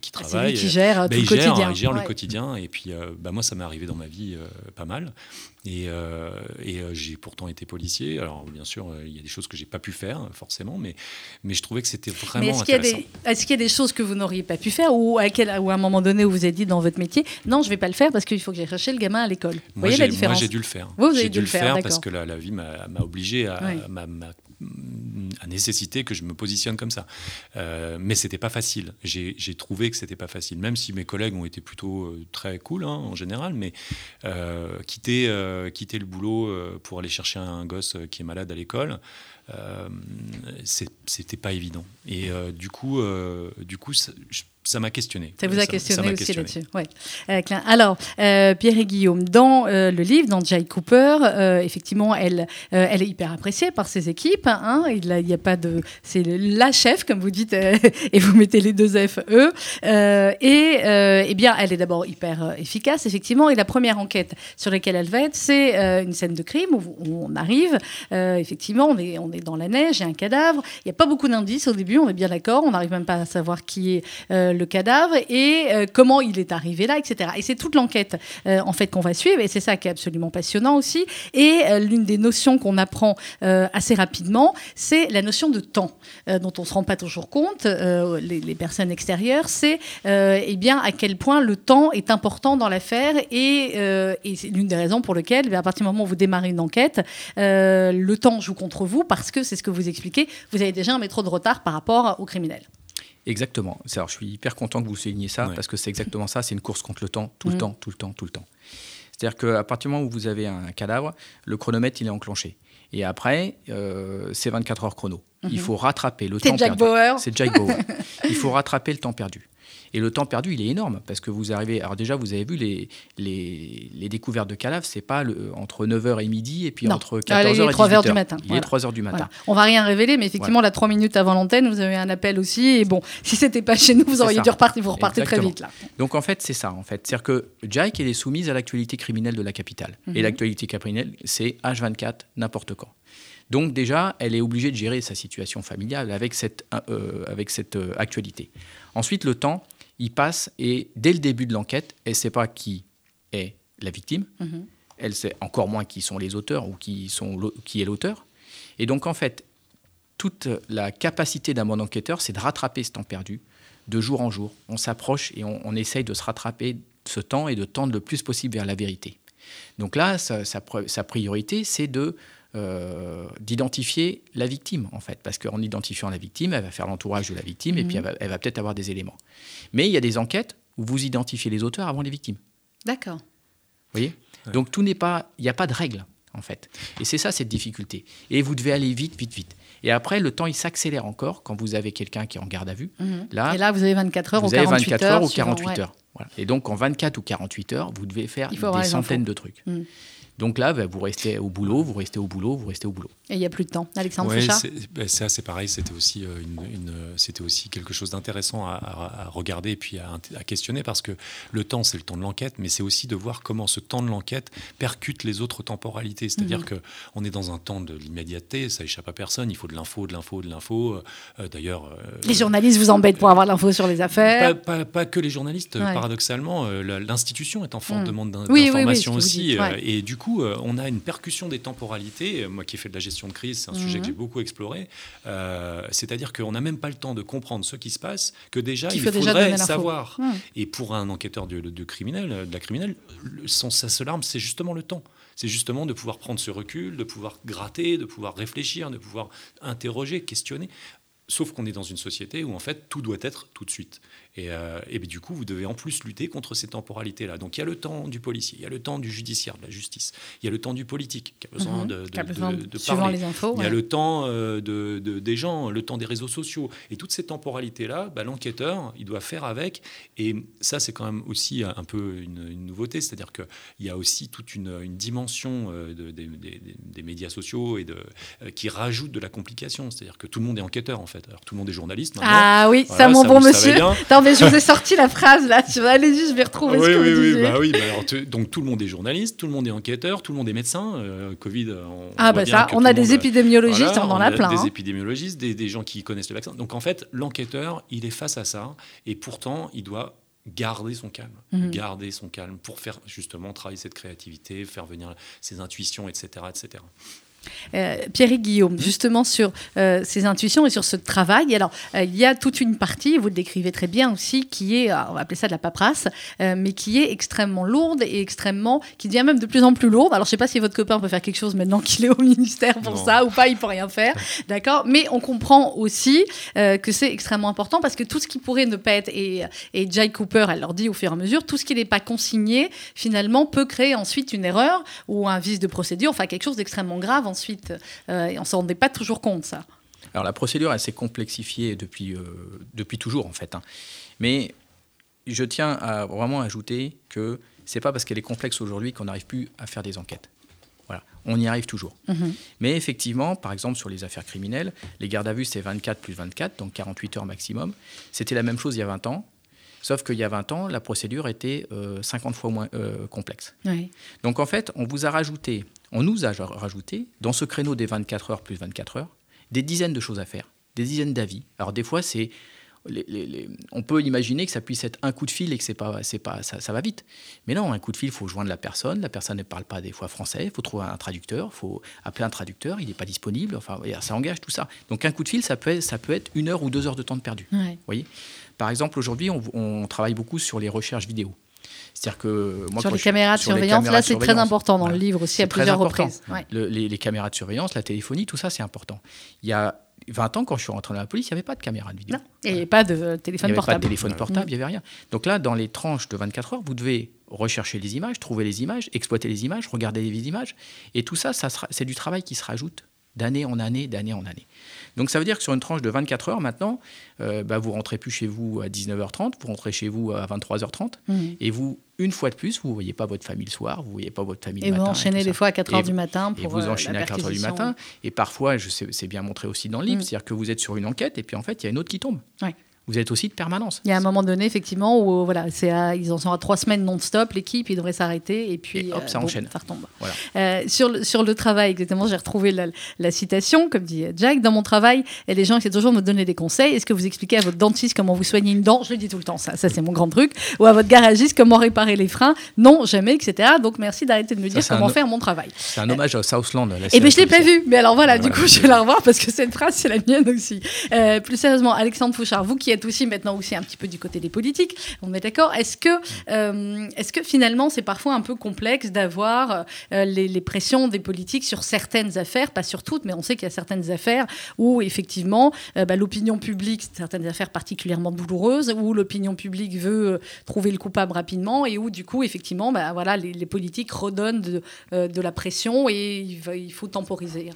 qui ah, travaille,
qui gère ben, tout le quotidien.
Il gère le quotidien et puis bah, moi ça m'est arrivé dans ma vie pas mal. Et, euh, et euh, j'ai pourtant été policier. Alors, bien sûr, euh, il y a des choses que j'ai pas pu faire, forcément, mais, mais je trouvais que c'était vraiment est-ce intéressant.
est-ce qu'il y a des choses que vous n'auriez pas pu faire ou à, quel, ou à un moment donné où vous avez dit dans votre métier, non, je vais pas le faire parce qu'il faut que j'aille chercher le gamin à l'école Vous voyez la différence
Moi, j'ai dû le faire.
Vous,
j'ai
dû,
le
faire, faire
parce que la, la vie m'a, obligé à, à nécessité que je me positionne comme ça. Euh, mais c'était pas facile. J'ai trouvé que c'était pas facile, même si mes collègues ont été plutôt euh, très cool hein, en général. Mais euh, quitter, euh, quitter le boulot pour aller chercher un gosse qui est malade à l'école, c'était pas évident. Et du coup, du coup, ça m'a questionné.
Ça vous a questionné aussi là-dessus. Ouais. Euh, alors, euh, Pierre et Guillaume, dans euh, le livre, dans Jai Cooper, effectivement, elle, elle est hyper appréciée par ses équipes. Hein, il n'y a, pas de, c'est la chef, comme vous dites, et vous mettez les deux F E. et eh bien, elle est d'abord hyper efficace, effectivement. Et la première enquête sur laquelle elle va être, c'est une scène de crime où, on arrive. effectivement, on est, on est dans la neige, il y a un cadavre. Il n'y a pas beaucoup d'indices au début, on est bien d'accord. On n'arrive même pas à savoir qui est le cadavre et euh, comment il est arrivé là, etc. Et c'est toute l'enquête euh, en fait qu'on va suivre et c'est ça qui est absolument passionnant aussi. Et euh, l'une des notions qu'on apprend assez rapidement, c'est la notion de temps dont on se rend pas toujours compte, les, personnes extérieures, c'est eh bien à quel point le temps est important dans l'affaire et, et c'est l'une des raisons pour lesquelles, eh à partir du moment où vous démarrez une enquête, le temps joue contre vous parce que c'est ce que vous expliquez, vous avez déjà un métro de retard par rapport au criminel.
Exactement. Alors, je suis hyper content que vous souligniez ça, parce que c'est exactement ça, c'est une course contre le temps, tout le mm. temps, tout le temps, tout le temps. C'est-à-dire qu'à partir du moment où vous avez un cadavre, le chronomètre, il est enclenché. Et après, euh, c'est 24 heures chrono. Il mhm. faut rattraper le temps
Jack
perdu. C'est Jack Bauer. il faut rattraper le temps perdu. Et le temps perdu, il est énorme parce que vous arrivez. Alors, déjà, vous avez vu les, les, découvertes de cadavres, c'est pas le, entre 9h et midi et puis entre 14h
et
3h
du matin.
Il est 3h du matin.
On va rien révéler, mais effectivement, là, 3 minutes avant l'antenne, vous avez un appel aussi. Et bon, si c'était pas chez nous, vous auriez dû repartir. Vous repartez très vite, là.
Donc, en fait, c'est ça. En fait. C'est-à-dire que Jack, elle est soumise à l'actualité criminelle de la capitale. Et mhm. l'actualité criminelle, c'est H24, n'importe quand. Donc déjà, elle est obligée de gérer sa situation familiale avec cette, euh, avec cette euh, actualité. Ensuite, le temps, il passe et dès le début de l'enquête, elle ne sait pas qui est la victime, mhm. elle sait encore moins qui sont les auteurs ou qui, sont qui est l'auteur. Et donc en fait, toute la capacité d'un bon enquêteur, c'est de rattraper ce temps perdu de jour en jour. On s'approche et on, essaye de se rattraper ce temps et de tendre le plus possible vers la vérité. Donc là, sa priorité, c'est de euh, d'identifier la victime, en fait. Parce qu'en identifiant la victime, elle va faire l'entourage de la victime et puis mhm. elle va, peut-être avoir des éléments. Mais il y a des enquêtes où vous identifiez les auteurs avant les victimes.
D'accord.
Vous voyez? Donc tout n'est pas... Il n'y a pas de règle, en fait. Et c'est ça, cette difficulté. Et vous devez aller vite, vite, vite. Et après, le temps, il s'accélère encore quand vous avez quelqu'un qui est en garde à vue.
Mhm. Là, et là, vous avez 24 heures
ou 48 24 heures. ou 48 heures. Et donc, en 24 ou 48 heures, vous devez faire des centaines de trucs. Mhm. Donc là, bah, vous restez au boulot, vous restez au boulot, vous restez au boulot.
Et il n'y a plus de temps. Alexandre ouais,
bah, C'est assez pareil, c'était aussi, euh, une, c'était aussi quelque chose d'intéressant à, regarder et puis à, questionner parce que le temps, c'est le temps de l'enquête, mais c'est aussi de voir comment ce temps de l'enquête percute les autres temporalités. C'est-à-dire mhm. qu'on est dans un temps de l'immédiateté, ça échappe à personne, il faut de l'info, de l'info, de l'info. Euh, d'ailleurs. Euh,
les journalistes vous embêtent pour avoir l'info sur les affaires
Pas, que les journalistes, paradoxalement, l'institution est en forte mhm. demande d'information aussi. et du coup, euh, on a une percussion des temporalités. Moi qui ai fait de la gestion de crise, c'est un sujet que j'ai mhm. beaucoup exploré. Euh, c'est-à-dire qu'on n'a même pas le temps de comprendre ce qui se passe, que déjà, il faudrait savoir. Et pour un enquêteur de, criminel, de la criminelle, son, sa seule arme, c'est justement le temps c'est justement de pouvoir prendre ce recul, de pouvoir gratter, de pouvoir réfléchir, de pouvoir interroger, questionner. Sauf qu'on est dans une société où en fait tout doit être tout de suite. Et, et du coup, vous devez en plus lutter contre ces temporalités-là. Donc il y a le temps du policier, il y a le temps du judiciaire, de la justice, il y a le temps du politique qui a besoin
Mhm.
de, de,
Qui a besoin
de-
de-
de
suivant
parler.
les infos,
Il y a
ouais.
le temps euh, de, de- des gens, le temps des réseaux sociaux. Et toutes ces temporalités-là, bah, l'enquêteur, il doit faire avec. Et ça, c'est quand même aussi un peu une, une nouveauté. C'est-à-dire qu'il y a aussi toute une, une dimension euh, de- des- des- des médias sociaux et de, euh, qui rajoute de la complication. C'est-à-dire que tout le monde est enquêteur, en fait. Alors, tout le monde est journaliste. maintenant.
Ah oui,
Voilà,
ça, mon
ça,
bon monsieur. Mais je vous ai sorti la phrase là. Tu vas allez-y, je vais retrouver
oui,
ce que
oui,
vous
oui, bah oui, bah alors, tu- donc tout le monde est journaliste, tout le monde est enquêteur, tout le monde est médecin. euh, Covid, on
Ah bah ça,
que
on a des épidémiologistes,
Voilà,
on en a plein.
Des
hein.
épidémiologistes, des, des gens qui connaissent le vaccin. Donc en fait, l'enquêteur, il est face à ça, et pourtant, il doit garder son calme,
Mhm.
garder son calme pour faire justement travailler cette créativité, faire venir ses intuitions, etc., etc.
Euh, Pierre et Guillaume, justement sur euh, ces intuitions et sur ce travail. Alors, euh, il y a toute une partie, vous le décrivez très bien aussi, qui est, euh, on va appeler ça de la paperasse, mais qui est extrêmement lourde et extrêmement, qui devient même de plus en plus lourde. Alors, je sais pas si votre copain peut faire quelque chose maintenant qu'il est au ministère pour
Non.
ça ou pas, il peut rien faire, d'accord? Mais on comprend aussi que c'est extrêmement important parce que tout ce qui pourrait ne pas être et, et Jay Cooper, elle leur dit au fur et à mesure, tout ce qui n'est pas consigné finalement peut créer ensuite une erreur ou un vice de procédure, enfin quelque chose d'extrêmement grave ensuite. Euh, et on s'en rendait pas toujours compte, ça.
Alors la procédure, elle s'est complexifiée depuis, euh, depuis toujours en fait. hein. Mais je tiens à vraiment ajouter que c'est pas parce qu'elle est complexe aujourd'hui qu'on n'arrive plus à faire des enquêtes. Voilà, on y arrive toujours.
Mhm.
Mais effectivement, par exemple sur les affaires criminelles, les gardes à vue c'est 24 plus 24, donc 48 heures maximum. C'était la même chose il y a 20 ans, sauf qu'il y a 20 ans, la procédure était euh, 50 fois moins euh, complexe.
Oui.
Donc en fait, on vous a rajouté, on nous a rajouté dans ce créneau des 24 heures plus 24 heures, des dizaines de choses à faire, des dizaines d'avis. Alors des fois, c'est les- les- les- on peut imaginer que ça puisse être un coup de fil et que c'est pas, c'est pas, ça, ça va vite. Mais non, un coup de fil, il faut joindre la personne. La personne ne parle pas des fois français. Il faut trouver un traducteur. Il faut appeler un traducteur. Il n'est pas disponible. Enfin, ça engage tout ça. Donc un coup de fil, ça peut être, ça peut être une heure ou deux heures de temps de perdu.
Ouais.
Vous voyez? Par exemple, aujourd'hui, on, on travaille beaucoup sur les recherches vidéo. C'est-à-dire que moi,
sur les
je-
caméras de
sur les
surveillance,
caméras
là, c'est très important dans
Voilà.
le livre aussi à
très
plusieurs
important.
reprises. Ouais.
Le- les, les caméras de surveillance, la téléphonie, tout ça, c'est important. Il y a 20 ans, quand je suis rentré dans la police, il n'y avait pas de caméra de vidéo.
Non, et pas de euh,
Il
téléphone
n'y avait pas de
portable.
téléphone portable, il n'y avait rien. Donc là, dans les tranches de 24 heures, vous devez rechercher les images, trouver les images, exploiter les images, regarder les images. Et tout ça, ça sera- c'est du travail qui se rajoute d'année en année, d'année en année. Donc ça veut dire que sur une tranche de 24 heures, maintenant, euh, bah, vous rentrez plus chez vous à 19h30, vous rentrez chez vous à 23h30,
Mhm.
et vous, une fois de plus, vous ne voyez pas votre famille le soir, vous ne voyez pas votre famille
Et
le
vous
matin.
enchaînez
tout
des
ça.
fois à 4
Et
heures
vous-
du matin
et
pour
vous
euh,
enchaînez à 4 heures du
perquisition.
matin. Et parfois, c'est bien montré aussi dans le livre,
Mm.
c'est-à-dire que vous êtes sur une enquête et puis en fait, il y a une autre qui tombe.
Ouais.
Vous êtes aussi de permanence.
Il y a un moment donné, effectivement, où euh, voilà, à- ils en sont à trois semaines non-stop, l'équipe, ils devraient s'arrêter, et puis
Et hop, ça
bon,
enchaîne.
ça retombe.
Voilà.
Euh, sur, le, sur le travail, exactement, j'ai retrouvé la, la citation, comme dit Jack, dans mon travail, et les gens essaient toujours de me donner des conseils. Est-ce que vous expliquez à votre dentiste comment vous soignez une dent? Je le dis tout le temps, ça, ça c'est mon grand truc. Ou à votre garagiste comment réparer les freins? Non, jamais, etc. Donc merci d'arrêter de me dire comment
un-
faire mon travail.
C'est un hommage à Southland. la
Eh bien, je l'ai pas vu. Mais alors voilà, du
Voilà.
coup, je vais la revoir parce que cette phrase, c'est la mienne aussi. Euh, plus sérieusement, Alexandre Fouchard, vous qui êtes aussi maintenant aussi un petit peu du côté des politiques, on est d'accord. Est-ce que, euh, est-ce que finalement, c'est parfois un peu complexe d'avoir euh, les, pressions des politiques sur certaines affaires, pas sur toutes, mais on sait qu'il y a certaines affaires où effectivement, euh, bah, l'opinion publique, certaines affaires particulièrement douloureuses, où l'opinion publique veut trouver le coupable rapidement et où du coup, effectivement, bah, voilà, les, politiques redonnent de, la pression et il, il faut temporiser.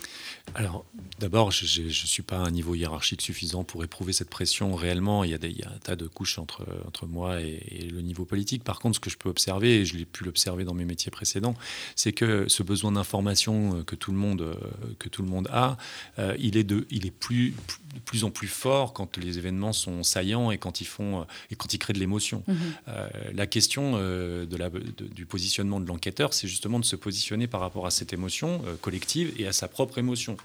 Alors, d'abord, je ne suis pas à un niveau hiérarchique suffisant pour éprouver cette pression réellement. Il y a, des- il y a un tas de couches entre, entre moi et, et le niveau politique. Par contre, ce que je peux observer, et je l'ai pu l'observer dans mes métiers précédents, c'est que ce besoin d'information euh, que tout le monde, euh, que tout le monde a, euh, il est, de, il est plus, de plus en plus fort quand les événements sont saillants et quand ils, font, et quand ils créent de l'émotion. Euh, la question de la, de- du positionnement de l'enquêteur, c'est justement de se positionner par rapport à cette émotion collective et à sa propre émotion.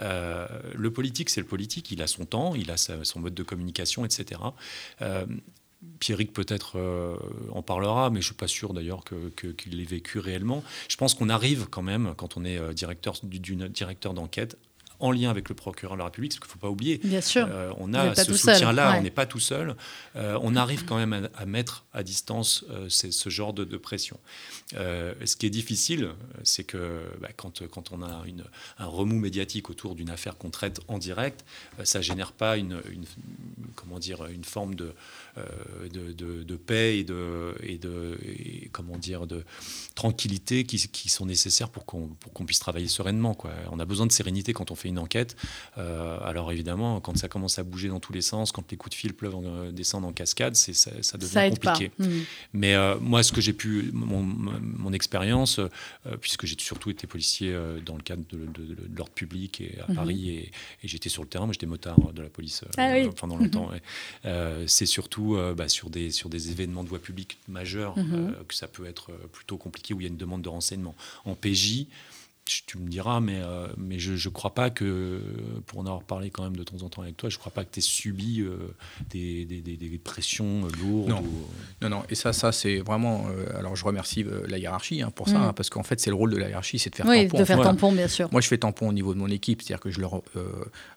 Euh, le politique, c'est le politique, il a son temps, il a son mode de communication, etc. Euh, Pierrick peut-être euh, en parlera, mais je ne suis pas sûr d'ailleurs que- que- qu'il l'ait vécu réellement. Je pense qu'on arrive quand même, quand on est euh, directeur d'enquête, en lien avec le procureur de la République, parce qu'il ne faut pas oublier,
Bien sûr.
euh, on a ce soutien-là,
ouais.
on n'est pas tout seul. Euh, on arrive quand même à, à mettre à distance euh, ce genre de, de pression. Ce qui est difficile, c'est que bah, quand, quand on a une, un remous médiatique autour d'une affaire qu'on traite en direct, ça génère pas une, une- comment dire, une forme de, de, de- de paix et de, et de et comment dire, de tranquillité qui, qui sont nécessaires pour qu'on puisse travailler sereinement. Quoi. On a besoin de sérénité quand on fait une enquête. Euh, alors évidemment, quand ça commence à bouger dans tous les sens, quand les coups de fil pleuvent, en- euh, descendent en cascade, c'est, ça, ça devient
Ça
compliqué.
Mhm.
Mais euh, moi, ce que j'ai pu, mon, mon expérience, euh, puisque j'ai surtout été policier dans le cadre de, de- de l'ordre public et à
Mhm.
Paris, et, et j'étais sur le terrain, moi j'étais motard de la police
Ah oui.
pendant longtemps. ouais. Euh, c'est surtout bah, sur, des, sur des événements de voie publique majeurs que ça peut être plutôt compliqué, où il y a une demande de renseignement. En PJ, tu me diras, mais, euh, mais je ne crois pas que, pour en avoir parlé quand même de temps en temps avec toi, je ne crois pas que tu aies subi euh, des, des- des- des pressions euh, lourdes.
Non.
ou-
Non, non, et ça, ça c'est vraiment. euh, alors, je remercie euh, la hiérarchie hein, pour ça,
Mm.
hein, parce qu'en fait, c'est le rôle de la hiérarchie, c'est de faire
Oui,
tampon.
de faire
Voilà.
tampon, bien sûr.
Moi, je fais tampon au niveau de mon équipe, c'est-à-dire que je leur euh,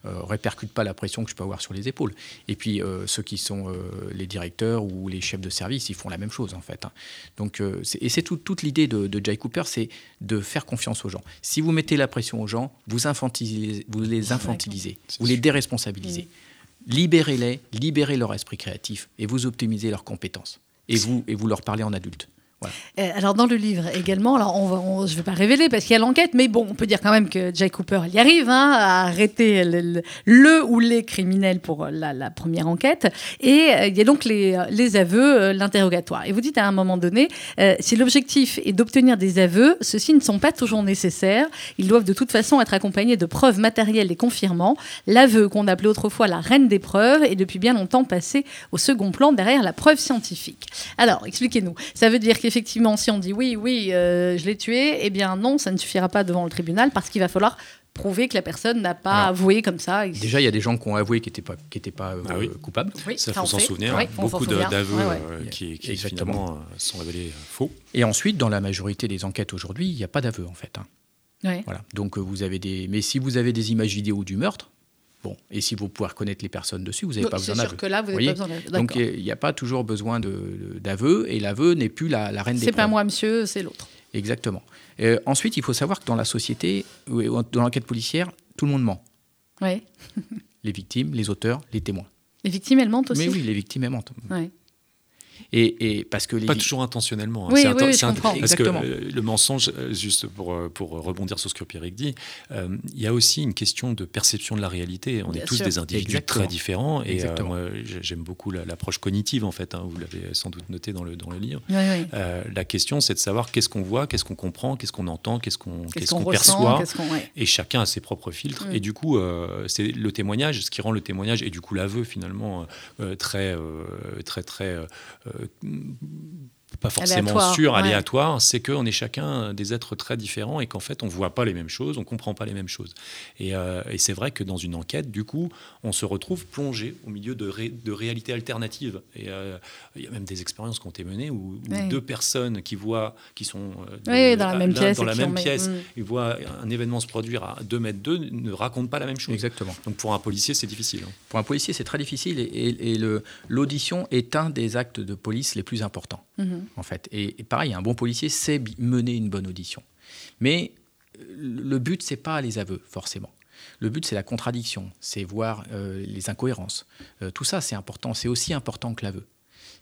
euh, répercute pas la pression que je peux avoir sur les épaules. Et puis, euh, ceux qui sont euh, les directeurs ou les chefs de service, ils font la même chose, en fait. hein. Donc, euh, et c'est tout- toute l'idée de, de Jay Cooper, c'est de faire confiance aux gens. Si vous mettez la pression aux gens, vous, infantilisez, vous les infantilisez, vous les déresponsabilisez. Libérez-les, libérez leur esprit créatif et vous optimisez leurs compétences. Et vous, et vous leur parlez en adulte.
Euh, alors dans le livre également, alors on va, je ne vais pas révéler parce qu'il y a l'enquête, mais bon, on peut dire quand même que Jay Cooper y arrive hein, à arrêter le, ou les criminels pour la, la première enquête. Et euh, il y a donc les, aveux, euh, l'interrogatoire. Et vous dites à un moment donné, euh, si l'objectif est d'obtenir des aveux, ceux-ci ne sont pas toujours nécessaires. Ils doivent de toute façon être accompagnés de preuves matérielles les confirmant. L'aveu qu'on appelait autrefois la reine des preuves est depuis bien longtemps passé au second plan derrière la preuve scientifique. Alors, expliquez-nous. Ça veut dire qu'effectivement, si on dit oui, oui, euh, je l'ai tué, eh bien non, ça ne suffira pas devant le tribunal parce qu'il va falloir prouver que la personne n'a pas
Alors,
avoué comme ça.
Déjà, il y a des gens qui ont avoué qui n'étaient pas, qui étaient pas euh,
Ah oui.
coupables.
Oui,
Ça,
ça,
faut
on
s'en souvenir. Beaucoup d'aveux
Ouais, ouais.
euh, qui, qui finalement euh, sont révélés euh, faux.
Et ensuite, dans la majorité des enquêtes aujourd'hui, il n'y a pas d'aveu en fait. hein.
Ouais.
Voilà. Donc euh, vous avez des, mais si vous avez des images vidéo du meurtre, bon, et si vous pouvez reconnaître les personnes dessus, vous n'avez pas
C'est
besoin
sûr
d'aveu.
que là, vous n'avez pas besoin d'aveu.
Donc il n'y a pas toujours besoin d'aveu, et l'aveu n'est plus la, la reine des
C'est pas moi, monsieur, c'est l'autre.
Exactement. Euh, ensuite, il faut savoir que dans la société, dans l'enquête policière, tout le monde ment.
Ouais.
Les victimes, les auteurs, les témoins.
Les victimes, elles mentent aussi.
Mais oui, les victimes, elles mentent.
Ouais.
Et, et parce que les
Pas toujours intentionnellement. hein.
Oui,
C'est
oui,
inten-
oui, je comprends.
Parce que
Exactement.
euh, le mensonge, euh, juste pour, euh, pour rebondir sur ce que Pierrick dit, euh, il y a aussi une question de perception de la réalité. On
Bien
est tous
sûr.
des individus
Exactement.
très différents. Et euh, j'aime beaucoup la- l'approche cognitive, en fait. hein, vous l'avez sans doute noté dans le, dans le livre. Euh, la question, c'est de savoir qu'est-ce qu'on voit, qu'est-ce qu'on comprend, qu'est-ce qu'on entend, qu'est-ce qu'on
Qu'est-ce
qu'est-ce
qu'on
qu'on
ressent
perçoit.
qu'est-ce qu'on- ouais.
Et chacun a ses propres filtres.
Mm.
Et du coup, euh, c'est le témoignage, ce qui rend le témoignage et du coup l'aveu finalement euh, très, euh, très, très, 嗯 pas forcément
Aléatoire,
sûr,
ouais.
aléatoire, c'est qu'on est chacun des êtres très différents et qu'en fait on voit pas les mêmes choses, on comprend pas les mêmes choses. Et, euh, et c'est vrai que dans une enquête, du coup, on se retrouve plongé au milieu de, ré- de réalités alternatives. Et euh, il y a même des expériences qui ont été menées où, où
Ouais.
deux personnes qui voient, qui sont euh,
Oui, dans la même pièce
dans
et
la même pièce,
Mm.
ils voient un événement se produire à 2 mètres d'eux, ne racontent pas la même chose.
Exactement.
Donc pour un policier, c'est difficile. hein.
Pour un policier, c'est très difficile et, et- et le- l'audition est un des actes de police les plus importants,
Mhm.
En fait. Et, pareil, un bon policier sait mener une bonne audition. Mais le but, c'est pas les aveux, forcément. Le but, c'est la contradiction, c'est voir euh, les incohérences. Euh, tout ça, c'est important. C'est aussi important que l'aveu.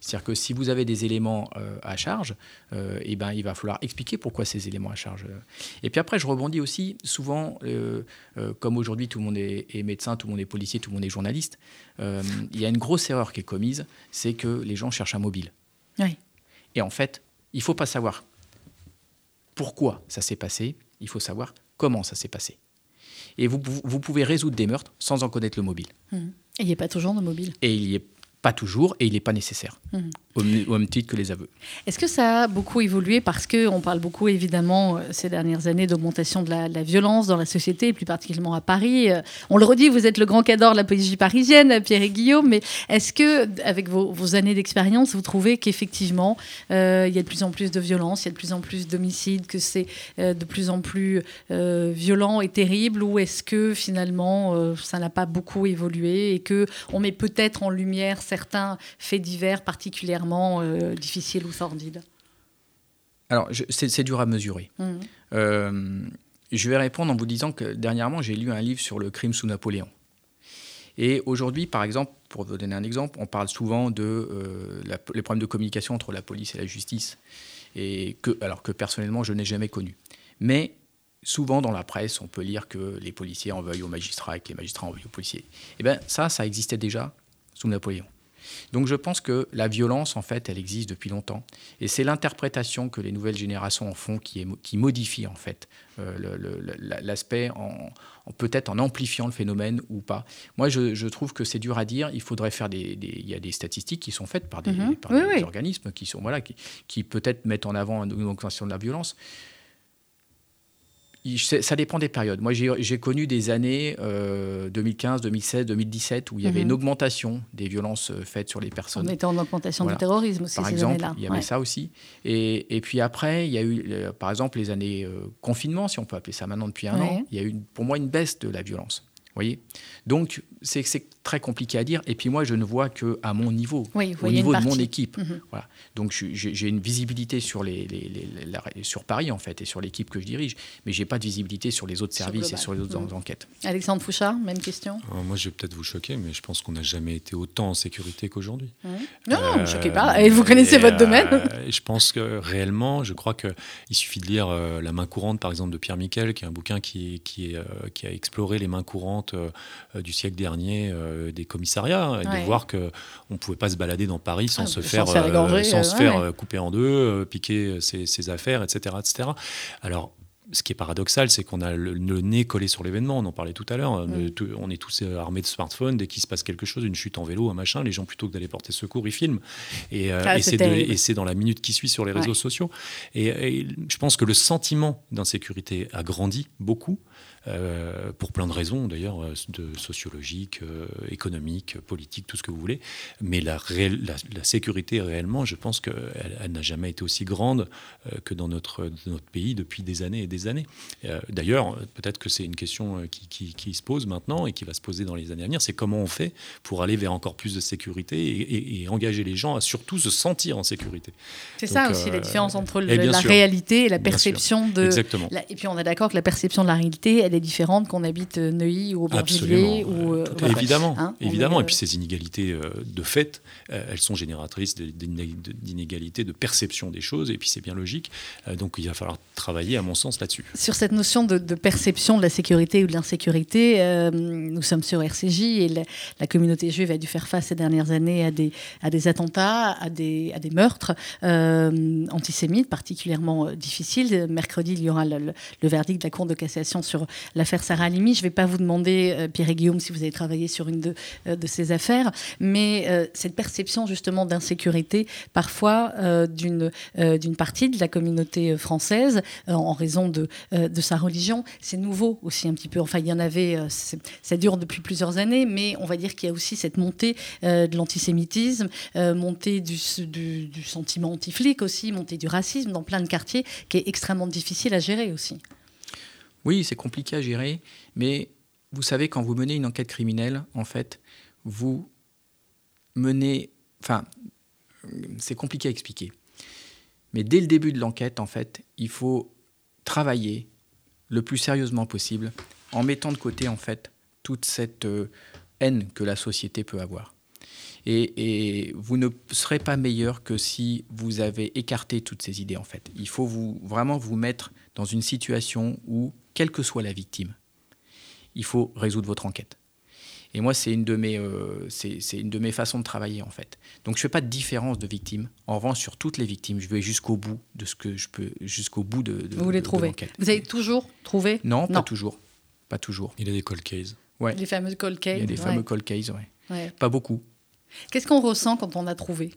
C'est-à-dire que si vous avez des éléments euh, à charge, eh ben, il va falloir expliquer pourquoi ces éléments à charge. Et puis après, je rebondis aussi, souvent, comme aujourd'hui tout le monde est, est médecin, tout le monde est policier, tout le monde est journaliste, il y a une grosse erreur qui est commise, c'est que les gens cherchent un mobile.
Oui.
Et en fait, il ne faut pas savoir pourquoi ça s'est passé, il faut savoir comment ça s'est passé. Et vous, vous pouvez résoudre des meurtres sans en connaître le mobile.
Mhm. Et il n'y a pas toujours de mobile.
Et il n'y est pas toujours et il n'est pas nécessaire.
Mhm.
Au, même titre que les aveux.
Est-ce que ça a beaucoup évolué parce qu'on parle beaucoup évidemment euh, ces dernières années d'augmentation de, la, violence dans la société, et plus particulièrement à Paris euh, On le redit, vous êtes le grand cadre de la poésie parisienne, Pierre et Guillaume, mais est-ce que, avec vos, années d'expérience, vous trouvez qu'effectivement, euh, il y a de plus en plus de violence, il y a de plus en plus d'homicides, que c'est de plus en plus violent et terrible, ou est-ce que finalement ça n'a pas beaucoup évolué et que on met peut-être en lumière certains faits divers particulièrement euh, difficiles ou sordides
Alors, c'est dur à mesurer. Mmh. Euh, je vais répondre en vous disant que dernièrement, j'ai lu un livre sur le crime sous Napoléon. Et aujourd'hui, par exemple, pour vous donner un exemple, on parle souvent de euh, les problèmes de communication entre la police et la justice, et que, alors que personnellement, je n'ai jamais connu. Mais souvent dans la presse, on peut lire que les policiers en veuillent aux magistrats et que les magistrats en veuillent aux policiers. Eh bien, ça, ça existait déjà sous Napoléon. Donc je pense que la violence, en fait, elle existe depuis longtemps. Et c'est l'interprétation que les nouvelles générations en font qui, est, qui modifie, en fait, euh, l'aspect, en, peut-être en amplifiant le phénomène ou pas. Moi, je, trouve que c'est dur à dire. Il faudrait faire des, Il y a des statistiques qui sont faites par des, mhm. organismes qui, sont, voilà, qui, qui peut-être mettent en avant une augmentation de la violence ça dépend des périodes. Moi, j'ai connu des années 2015, 2016, 2017 où il y avait mhm. une augmentation des violences euh, faites sur les personnes.
On était en augmentation du terrorisme aussi.
Par exemple, il y avait ça aussi. Et, et, puis après, il y a eu, euh, par exemple, les années euh, confinement, si on peut appeler ça maintenant depuis un an, il y a eu pour moi une baisse de la violence voyez? Donc, c'est très compliqué à dire. Et puis moi, je ne vois que à mon niveau, au niveau de mon équipe. Mhm. Voilà. Donc, j'ai une visibilité sur, les, sur Paris, en fait, et sur l'équipe que je dirige. Mais je n'ai pas de visibilité sur les autres services et sur les autres mhm. enquêtes.
Alexandre Fouchard, même question?
Euh, Moi, je vais peut-être vous choquer, mais je pense qu'on n'a jamais été autant en sécurité qu'aujourd'hui.
Non, ne me choquez pas. Et vous connaissez votre domaine. Euh,
je pense que réellement, je crois qu'il suffit de lire euh, La main courante, par exemple, de Pierre Miquel, qui est un bouquin qui, qui, qui a exploré les mains courantes euh, euh, du siècle dernier euh, des commissariats, et de voir qu'on ne pouvait pas se balader dans Paris sans ah, se faire, sans se faire couper en deux, piquer ses, affaires, etc. etc. Alors, ce qui est paradoxal, c'est qu'on a le, nez collé sur l'événement. On en parlait tout à l'heure. Mm. On est tous armés de smartphones. Dès qu'il se passe quelque chose, une chute en vélo, un machin, les gens, plutôt que d'aller porter secours, ils filment. Et, ah, c'est dans la minute qui suit sur les réseaux sociaux. et, je pense que le sentiment d'insécurité a grandi beaucoup. Euh, pour plein de raisons d'ailleurs, euh, de sociologiques, euh, économiques, politiques, tout ce que vous voulez. Mais la, la, sécurité réellement, je pense qu'elle elle, n'a jamais été aussi grande que dans notre, notre pays depuis des années et des années. d'ailleurs, peut-être que c'est une question qui, qui, se pose maintenant et qui va se poser dans les années à venir, c'est comment on fait pour aller vers encore plus de sécurité et, engager les gens à surtout se sentir en sécurité.
C'est ça aussi la différence entre la réalité et la perception de...
Exactement.
et puis on est d'accord que la perception de la réalité, elle est différente qu'on habite euh, Neuilly ou Aubervilliers. Ou,
euh, évidemment, hein, évidemment. Et puis ces inégalités euh, de fait, elles sont génératrices d'inégalités de perception des choses, et puis c'est bien logique. donc il va falloir travailler, à mon sens, là-dessus.
Sur cette notion de, perception de la sécurité ou de l'insécurité, nous sommes sur RCJ et la, communauté juive a dû faire face ces dernières années à des, à des attentats, à des, à des meurtres antisémites particulièrement difficiles. Mercredi, il y aura le, le verdict de la Cour de cassation sur l'affaire Sarah Halimi. Je ne vais pas vous demander, euh, Pierre et Guillaume, si vous avez travaillé sur une de, euh, ces affaires, mais euh, cette perception justement d'insécurité, parfois d'une partie de la communauté française, en raison de, sa religion, c'est nouveau aussi un petit peu. Enfin, il y en avait, ça dure depuis plusieurs années, mais on va dire qu'il y a aussi cette montée de l'antisémitisme, montée du sentiment anti-flic aussi, montée du racisme dans plein de quartiers, qui est extrêmement difficile à gérer aussi.
Oui, c'est compliqué à gérer, mais vous savez, quand vous menez une enquête criminelle, en fait, vous menez. Enfin, c'est compliqué à expliquer. Mais dès le début de l'enquête, en fait, il faut travailler le plus sérieusement possible en mettant de côté, en fait, toute cette euh, haine que la société peut avoir. Et, vous ne serez pas meilleur que si vous avez écarté toutes ces idées, en fait. Il faut vraiment vous mettre dans une situation où quelle que soit la victime, il faut résoudre votre enquête. Et moi, c'est une, de mes, euh, c'est, une de mes façons de travailler, en fait. Donc, je ne fais pas de différence de victimes. En revanche, sur toutes les victimes, je vais jusqu'au bout de ce que je peux, jusqu'au bout de, de
Vous les trouvez Vous avez toujours trouvé?
Non, pas toujours. Pas toujours.
Il y a des cold cases.
Ouais.
Les fameux cold cases.
Il y a des fameux cold cases, ouais. Pas beaucoup.
Qu'est-ce qu'on ressent quand on a trouvé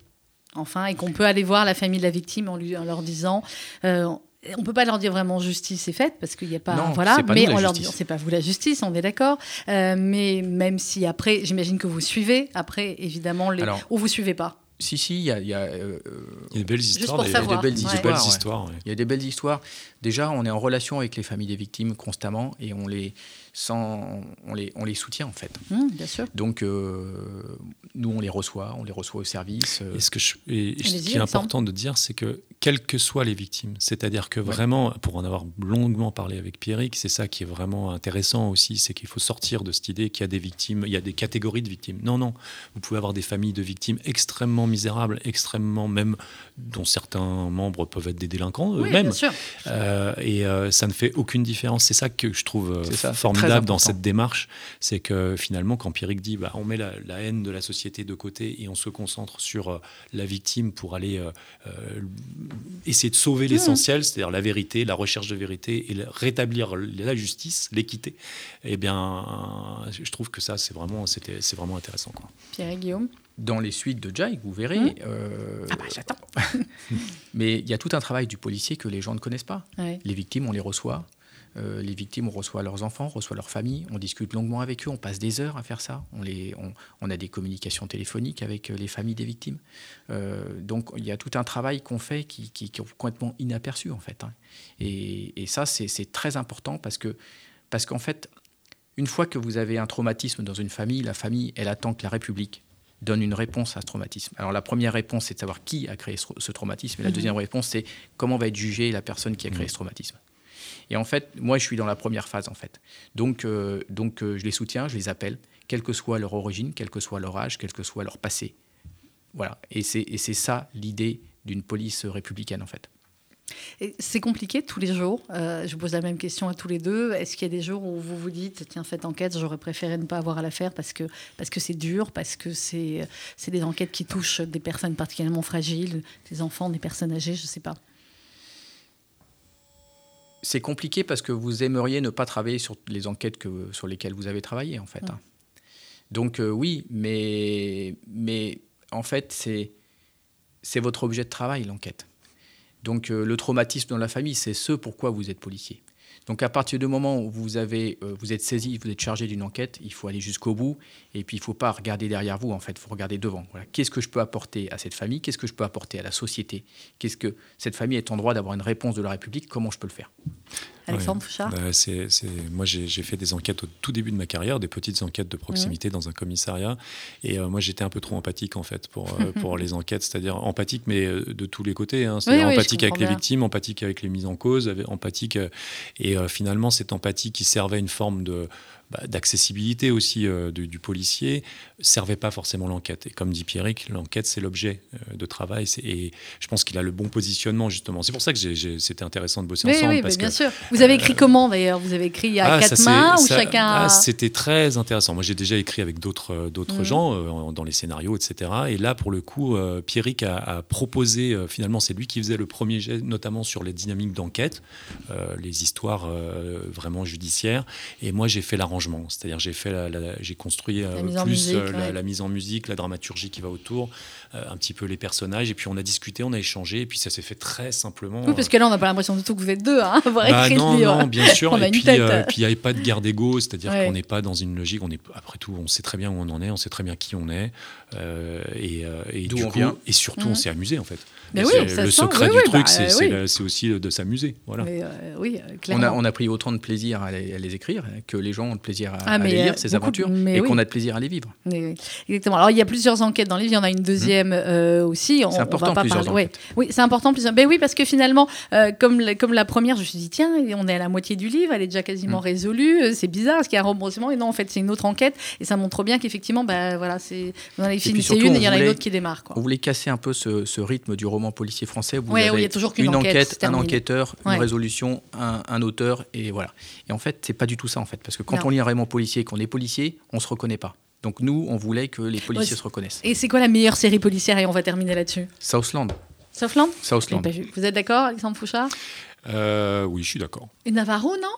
enfin, et qu'on peut aller voir la famille de la victime en, lui, en leur disant. Euh, on peut pas leur dire vraiment justice est faite parce qu'il n'y a pas
Non,
voilà
pas
mais
nous,
on leur dit c'est pas vous la justice on est d'accord Euh, mais même si après j'imagine que vous suivez après évidemment les
Alors-
ou vous suivez pas
Si, si, il y a, il y a, euh,
Il y a des belles histoires.
Il y a des belles histoires. ouais.
ouais.
Il y a des belles histoires. Déjà, on est en relation avec les familles des victimes constamment et on les, sans, on les, on les soutient en fait.
Hum, bien sûr
Donc, euh, nous, on les reçoit, on les reçoit au service. euh,
Et ce, que je- et- et ce
Allez-y,
qui est important de dire, c'est que quelles que soient les victimes, c'est-à-dire que vraiment, pour en avoir longuement parlé avec Pierrick, c'est ça qui est vraiment intéressant aussi, c'est qu'il faut sortir de cette idée qu'il y a des victimes, il y a des catégories de victimes. Non, non, vous pouvez avoir des familles de victimes extrêmement misérables, extrêmement même, dont certains membres peuvent être des délinquants
oui
eux-mêmes.
bien sûr
Euh, et euh, ça ne fait aucune différence. C'est ça que je trouve euh,
ça,
formidable dans cette démarche. C'est que finalement, quand Pierrick dit bah, on met la, la haine de la société de côté et on se concentre sur euh, la victime pour aller euh, euh, essayer de sauver l'essentiel, c'est-à-dire la vérité, la recherche de vérité et le- rétablir la justice, l'équité, eh bien, je trouve que ça, c'est vraiment, c'était- c'est vraiment intéressant. Quoi.
Pierre et Guillaume?
Dans les suites de Jake, vous verrez.
Hum.
euh,
ah bah j'attends
mais il y a tout un travail du policier que les gens ne connaissent pas.
Ouais.
Les victimes, on les reçoit. Euh, les victimes, on reçoit leurs enfants, on reçoit leurs familles, on discute longuement avec eux, on passe des heures à faire ça. On, les, on, on a des communications téléphoniques avec euh, les familles des victimes. Euh, donc il y a tout un travail qu'on fait qui, qui, qui est complètement inaperçu en fait. hein. Et, et ça, c'est c'est très important parce que parce qu'en fait, une fois que vous avez un traumatisme dans une famille, la famille, elle attend que la République donne une réponse à ce traumatisme. Alors la première réponse, c'est de savoir qui a créé ce, traumatisme, et la
Mhm.
deuxième réponse, c'est comment va être jugée la personne qui a créé ce traumatisme. Et en fait, moi, je suis dans la première phase, en fait. Donc, euh, donc euh, je les soutiens, je les appelle, quelle que soit leur origine, quel que soit leur âge, quel que soit leur passé. Voilà. Et c'est et c'est ça l'idée d'une police républicaine, en fait.
C'est compliqué tous les jours. Euh, je pose la même question à tous les deux. Est-ce qu'il y a des jours où vous vous dites, tiens, cette enquête, j'aurais préféré ne pas avoir à la faire parce que parce que c'est dur, parce que c'est c'est des enquêtes qui touchent des personnes particulièrement fragiles, des enfants, des personnes âgées, je sais pas.
C'est compliqué parce que vous aimeriez ne pas travailler sur les enquêtes que, sur lesquelles vous avez travaillé, en fait. hein. Donc euh, oui, mais, mais en fait, c'est c'est votre objet de travail, l'enquête. Donc euh, le traumatisme dans la famille, c'est ce pourquoi vous êtes policier. Donc à partir du moment où vous, euh, êtes saisi, vous êtes chargé d'une enquête, il faut aller jusqu'au bout. Et puis il ne faut pas regarder derrière vous, en fait, il faut regarder devant. Voilà. Qu'est-ce que je peux apporter à cette famille? Qu'est-ce que je peux apporter à la société? Qu'est-ce que cette famille est en droit d'avoir une réponse de la République? Comment je peux le faire?
Alexandre Fouchard
Bah, c'est- Moi, j'ai fait des enquêtes au tout début de ma carrière, des petites enquêtes de proximité dans un commissariat. Et euh, moi, j'étais un peu trop empathique, en fait, pour, euh, pour les enquêtes. C'est-à-dire empathique, mais euh, de tous les côtés. hein. C'est-à-dire
Oui, oui, je
empathique avec les victimes, empathique avec les mises en cause, empathique. et euh, finalement, cette empathie qui servait une forme de bah, d'accessibilité aussi euh, du, du policier servait pas forcément l'enquête. Et comme dit Pierrick, l'enquête c'est l'objet euh, de travail. Et je pense qu'il a le bon positionnement justement. C'est pour ça que c'était intéressant de bosser
Oui,
ensemble
oui,
parce
mais bien
que
sûr. Vous avez écrit comment d'ailleurs? Vous avez écrit à
ah,
quatre
ça,
mains ou
ça-
chacun
ah, C'était très intéressant. Moi, j'ai déjà écrit avec d'autres euh, d'autres
Mhm.
gens euh, en- dans les scénarios, etc. Et là, pour le coup, euh, Pierrick a, a proposé, euh, finalement, c'est lui qui faisait le premier jet, notamment sur les dynamiques d'enquête, euh, les histoires euh, vraiment judiciaires. Et moi, j'ai fait l'arrangement. C'est-à-dire, j'ai fait la- la- j'ai construit euh,
La mise en
plus
musique,
euh, la,
ouais.
la mise en musique, la dramaturgie qui va autour, euh, un petit peu les personnages. Et puis, on a discuté, on a échangé. Et puis, ça s'est fait très simplement.
Oui, parce que là, on n'a pas l'impression du tout que vous êtes deux hein, à avoir
Bah
écrit
non,
le livre.
non, bien sûr. Et puis, euh, il n'y avait pas de guerre d'ego, c'est-à-dire
Ouais.
qu'on n'est pas dans une logique. On est, après tout, on sait très bien où on en est, on sait très bien qui on est, euh, et, et
D'où
du
on
coup,
vient.
et surtout,
Mhm.
on s'est amusé en fait.
Mais oui,
C'est-
ça
le
sent,
secret
oui,
du
oui,
truc,
bah,
c'est
euh,
aussi de s'amuser, voilà.
Mais, euh, oui, euh,
on a, on a pris autant de plaisir à les, à les écrire que les gens ont de plaisir à,
Ah,
à
mais,
les
euh,
lire, ces
beaucoup,
aventures,
mais
et
oui.
qu'on a de plaisir à les vivre.
Exactement. Alors, il y a plusieurs enquêtes dans le livre. Il y en a une deuxième euh, aussi. On-
C'est
on
important,
va pas
plusieurs
parler-. Oui, c'est important. Plusieurs... Ben oui, parce que finalement, euh, comme, la, comme la première, je me suis dit, tiens, on est à la moitié du livre, elle est déjà quasiment
Mm.
résolue. Euh, C'est bizarre, parce qu'il y a un remboursement. Et non, en fait, c'est une autre enquête. Et ça montre bien qu'effectivement, ben, voilà, c'est... vous en avez fini une et
on
il y en a une autre qui démarre.
On voulait casser un peu ce, ce rythme du roman policier français. Où vous
Ouais,
avez
il y a toujours qu'une
une
enquête,
un enquêteur,
Ouais.
une résolution, un, un auteur, et voilà. Et en fait, c'est pas du tout ça, en fait, parce que quand
Non.
on lit un roman policier, qu'on est policier, on se reconnaît pas. Donc nous, on voulait que les policiers
Ouais,
se reconnaissent.
Et c'est quoi la meilleure série policière Et on va terminer là-dessus?
Southland,
Southland?
Southland.
Vous êtes d'accord, Alexandre Fouchard?
Euh, oui, je suis d'accord.
Et Navarro, non?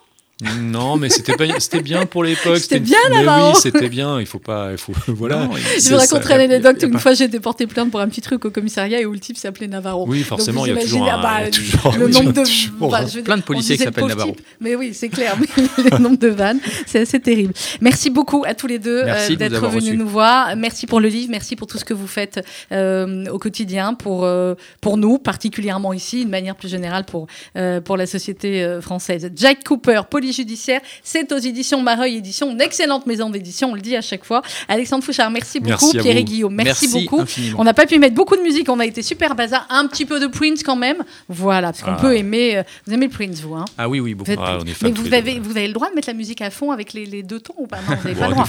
Non, mais c'était bien pour l'époque.
C'était bien, Navarro.
Oui, c'était bien. Il faut pas. Il faut, voilà.
Non,
Je vous raconterai l'anecdote une
pas-
fois j'ai été porté plainte pour un petit truc au commissariat et où le type s'appelait Navarro.
Oui, forcément, il y a toujours un-
ah bah,
il y a toujours-
le nombre de bah, je
Plein de policiers qui s'appellent Navarro.
type, Mais oui, c'est clair. mais le nombre de vannes, c'est assez terrible. Merci beaucoup à tous les deux euh, d'être venus nous voir. Merci pour le livre, merci pour tout ce que vous faites euh, au quotidien pour euh, pour nous, particulièrement ici, de manière plus générale pour euh, pour la société française. Jack Cooper, Polyjudiciaire, c'est aux éditions Mareuil Éditions, une excellente maison d'édition, on le dit à chaque fois. Alexandre Fouchard, merci beaucoup.
Merci
Pierre et. Guillaume, merci, beaucoup.
infiniment.
On n'a pas pu mettre beaucoup de musique, on a été super bazar, un petit peu de Prince quand même. Voilà, parce qu'on
Ah.
peut aimer. euh, vous aimez le Prince, vous hein
Ah oui, oui, beaucoup.
Vous
Ah, on est fans
Mais vous avez, vous avez le droit de mettre la musique à fond avec les, les deux tons ou pas? Non, vous n'avez pas le droit.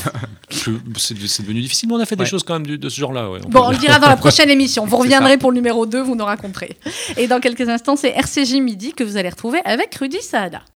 C'est devenu difficile, mais on a fait des choses quand même de ce genre-là. ouais,
Bon, on le dira dans la prochaine émission. Vous reviendrez pour le numéro 2, vous nous raconterez. Et dans quelques instants, c'est RCJ Midi que vous allez retrouver avec Rudy Saada.